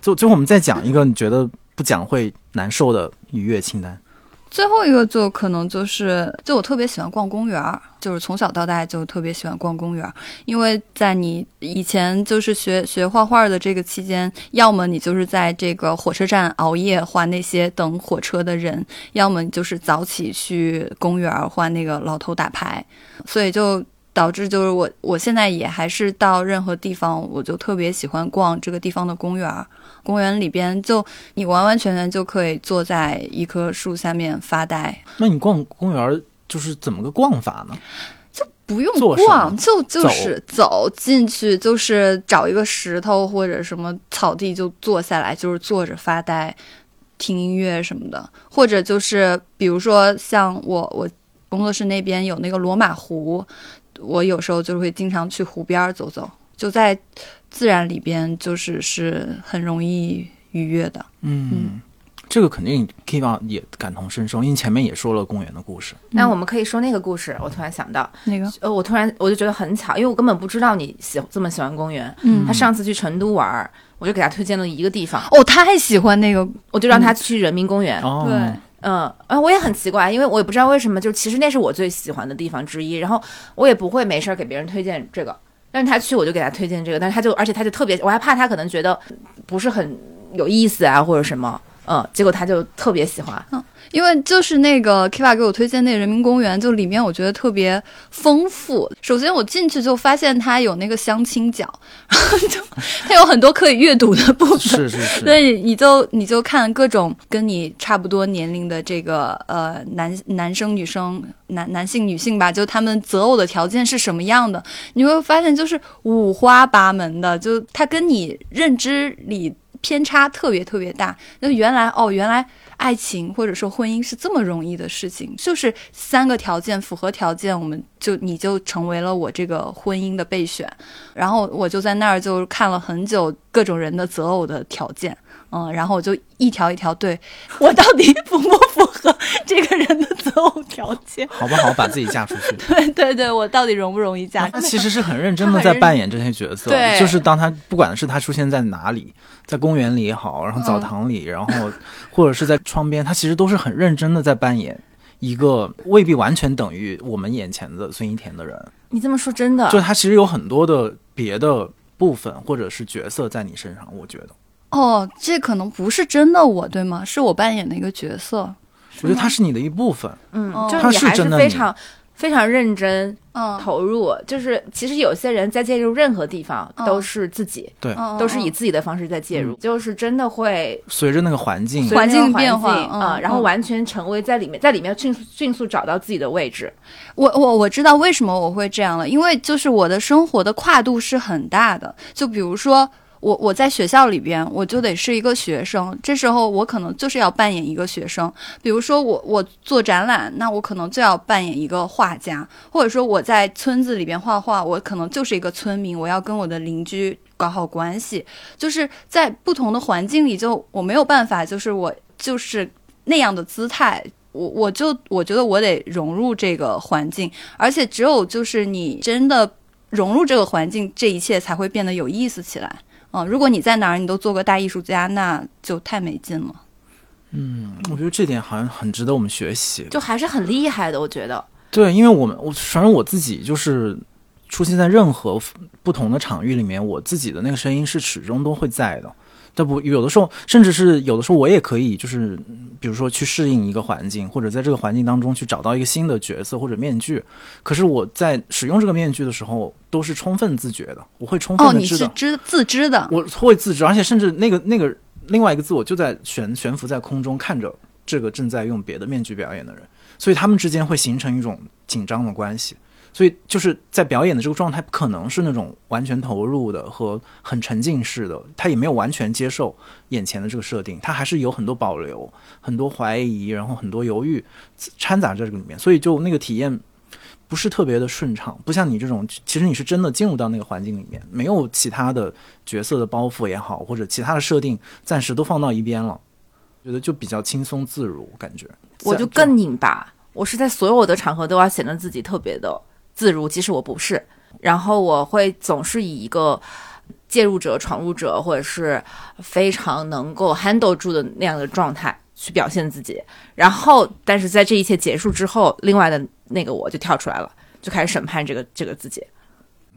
就最后我们再讲一个你觉得不讲会难受的愉悦清单。最后一个就可能就是，就我特别喜欢逛公园儿，就是从小到大就特别喜欢逛公园儿，因为在你以前就是学学画画的这个期间，要么你就是在这个火车站熬夜画那些等火车的人，要么你就是早起去公园儿画那个老头打牌，所以就。导致就是我，我现在也还是到任何地方，我就特别喜欢逛这个地方的公园儿。公园里边就你完完全全就可以坐在一棵树下面发呆，那你逛公园就是怎么个逛法呢？就不用逛，就就是走。进去，就是找一个石头或者什么草地就坐下来，就是坐着发呆，听音乐什么的，或者就是比如说像我我工作室那边有那个罗马湖，我有时候就会经常去湖边走走，就在自然里边，就是是很容易愉悦的。嗯，这个肯定 Kiva 也感同身受，因为前面也说了公园的故事。那我们可以说那个故事，我突然想到，那个，呃，我突然我就觉得很巧，因为我根本不知道你喜这么喜欢公园。嗯他上次去成都玩儿，我就给他推荐了一个地方，哦，他还喜欢那个，我就让他去人民公园。哦，对，嗯，啊，我也很奇怪，因为我也不知道为什么，就其实那是我最喜欢的地方之一。然后我也不会没事儿给别人推荐这个，但是他去我就给他推荐这个，但是他就而且他就特别，我还怕他可能觉得不是很有意思啊或者什么，嗯，结果他就特别喜欢。嗯因为就是那个 Kiva 给我推荐那个人民公园，就里面我觉得特别丰富。首先我进去就发现它有那个相亲角，然后就 它有很多可以阅读的部分。是是是，对，你就你就看各种跟你差不多年龄的这个呃男男生女生男男性女性吧，就他们择偶的条件是什么样的，你会发现就是五花八门的，就他跟你认知里偏差特别特别大。那原来哦，原来爱情或者说婚姻是这么容易的事情，就是三个条件符合条件，我们就你就成为了我这个婚姻的备选。然后我就在那儿就看了很久各种人的择偶的条件。嗯，然后我就一条一条对我到底 符不符合这个人的择偶条件？好不好把自己嫁出去？对对对，我到底容不容易嫁？他其实是很认真 的在扮演这些角色，就是当他不管是他出现在哪里，在公园里也好，然后澡堂里，然后或者是在窗边，他其实都是很认真的在扮演一个未必完全等于我们眼前的孙一田的人。你这么说真的？就他其实有很多的别的部分或者是角色在你身上，我觉得。哦，这可能不是真的我，对吗？是我扮演的一个角色。我觉得他是你的一部分。嗯，就是你还是非常非常认真，嗯，投入。就是其实有些人在介入任何地方都是自己，对，都是以自己的方式在介入，就是真的会随着那个环境环境变化啊，然后完全成为在里面，在里面迅速迅速找到自己的位置。我我我知道为什么我会这样了，因为就是我的生活的跨度是很大的，就比如说。我我在学校里边，我就得是一个学生。这时候我可能就是要扮演一个学生。比如说我我做展览，那我可能就要扮演一个画家；或者说我在村子里边画画，我可能就是一个村民，我要跟我的邻居搞好关系。就是在不同的环境里，就我没有办法，就是我就是那样的姿态。我我就我觉得我得融入这个环境，而且只有就是你真的融入这个环境，这一切才会变得有意思起来。嗯，如果你在哪儿，你都做个大艺术家，那就太没劲了。嗯，我觉得这点好像很值得我们学习，就还是很厉害的。我觉得，对，因为我们我反正我自己就是出现在任何不同的场域里面，我自己的那个声音是始终都会在的。但不有的时候，甚至是有的时候，我也可以就是，比如说去适应一个环境，或者在这个环境当中去找到一个新的角色或者面具。可是我在使用这个面具的时候，都是充分自觉的，我会充分的知道，哦，你是知自知的，我会自知，而且甚至那个那个另外一个自我就在悬悬浮在空中，看着这个正在用别的面具表演的人，所以他们之间会形成一种紧张的关系。所以就是在表演的这个状态，不可能是那种完全投入的和很沉浸式的，他也没有完全接受眼前的这个设定，他还是有很多保留、很多怀疑，然后很多犹豫掺杂在这个里面，所以就那个体验不是特别的顺畅，不像你这种，其实你是真的进入到那个环境里面，没有其他的角色的包袱也好，或者其他的设定暂时都放到一边了，觉得就比较轻松自如，感觉我就更拧巴，我是在所有的场合都要显得自己特别的。自如，即使我不是，然后我会总是以一个介入者、闯入者，或者是非常能够 handle 住的那样的状态去表现自己。然后，但是在这一切结束之后，另外的那个我就跳出来了，就开始审判这个这个自己。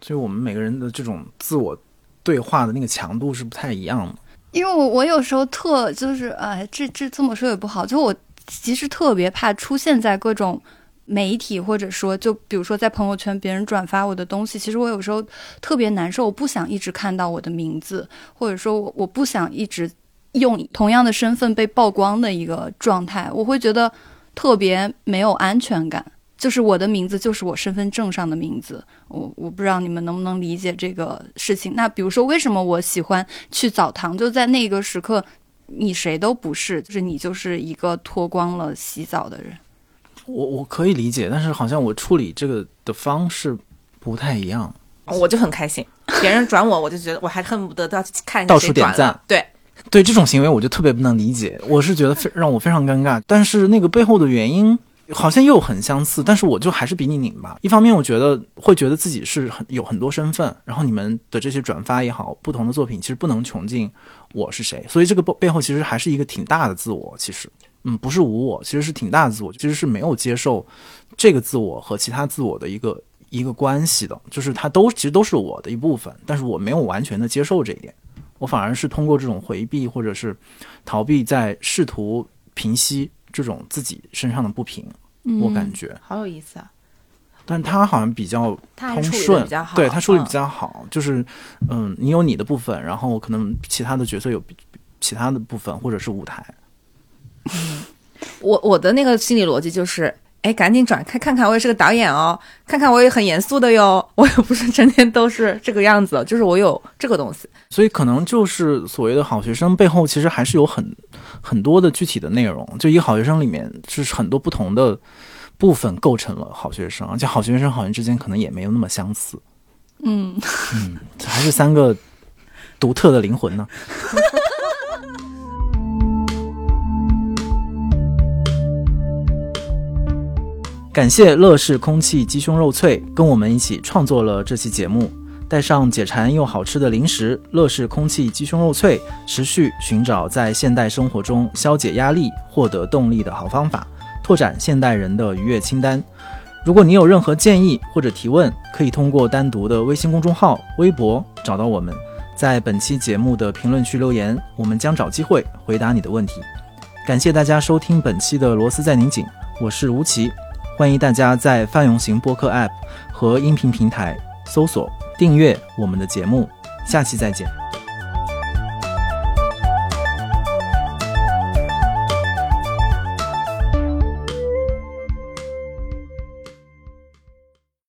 所以我们每个人的这种自我对话的那个强度是不太一样的。因为我我有时候特就是，哎，这这这么说也不好，就我其实特别怕出现在各种。媒体或者说，就比如说在朋友圈别人转发我的东西，其实我有时候特别难受，我不想一直看到我的名字，或者说我我不想一直用同样的身份被曝光的一个状态，我会觉得特别没有安全感。就是我的名字就是我身份证上的名字，我我不知道你们能不能理解这个事情。那比如说，为什么我喜欢去澡堂？就在那个时刻，你谁都不是，就是你就是一个脱光了洗澡的人。我我可以理解，但是好像我处理这个的方式不太一样。我就很开心，别人转我，我就觉得我还恨不得到看到处点赞。对对，这种行为我就特别不能理解。我是觉得非让我非常尴尬，但是那个背后的原因好像又很相似。但是我就还是比你拧巴。一方面，我觉得会觉得自己是很有很多身份，然后你们的这些转发也好，不同的作品其实不能穷尽我是谁。所以这个背背后其实还是一个挺大的自我，其实。嗯，不是无我，其实是挺大的自我，其实是没有接受这个自我和其他自我的一个一个关系的，就是它都其实都是我的一部分，但是我没有完全的接受这一点，我反而是通过这种回避或者是逃避，在试图平息这种自己身上的不平，我感觉好有意思啊。但他好像比较通顺，对他处理比较好，就是嗯，你有你的部分，然后可能其他的角色有其他的部分，或者是舞台。我我的那个心理逻辑就是哎，赶紧转开看看，我也是个导演哦，看看我也很严肃的哟，我也不是整天都是这个样子，就是我有这个东西。所以可能就是所谓的好学生背后，其实还是有很很多的具体的内容。就一个好学生里面，是很多不同的部分构成了好学生，而且好学生好人之间可能也没有那么相似。嗯嗯，还是三个独特的灵魂呢。感谢乐视空气鸡胸肉脆跟我们一起创作了这期节目。带上解馋又好吃的零食，乐视空气鸡胸肉脆，持续寻找在现代生活中消解压力、获得动力的好方法，拓展现代人的愉悦清单。如果你有任何建议或者提问，可以通过单独的微信公众号、微博找到我们，在本期节目的评论区留言，我们将找机会回答你的问题。感谢大家收听本期的螺丝在拧紧，我是吴奇。欢迎大家在泛用型播客 App 和音频平台搜索订阅我们的节目，下期再见。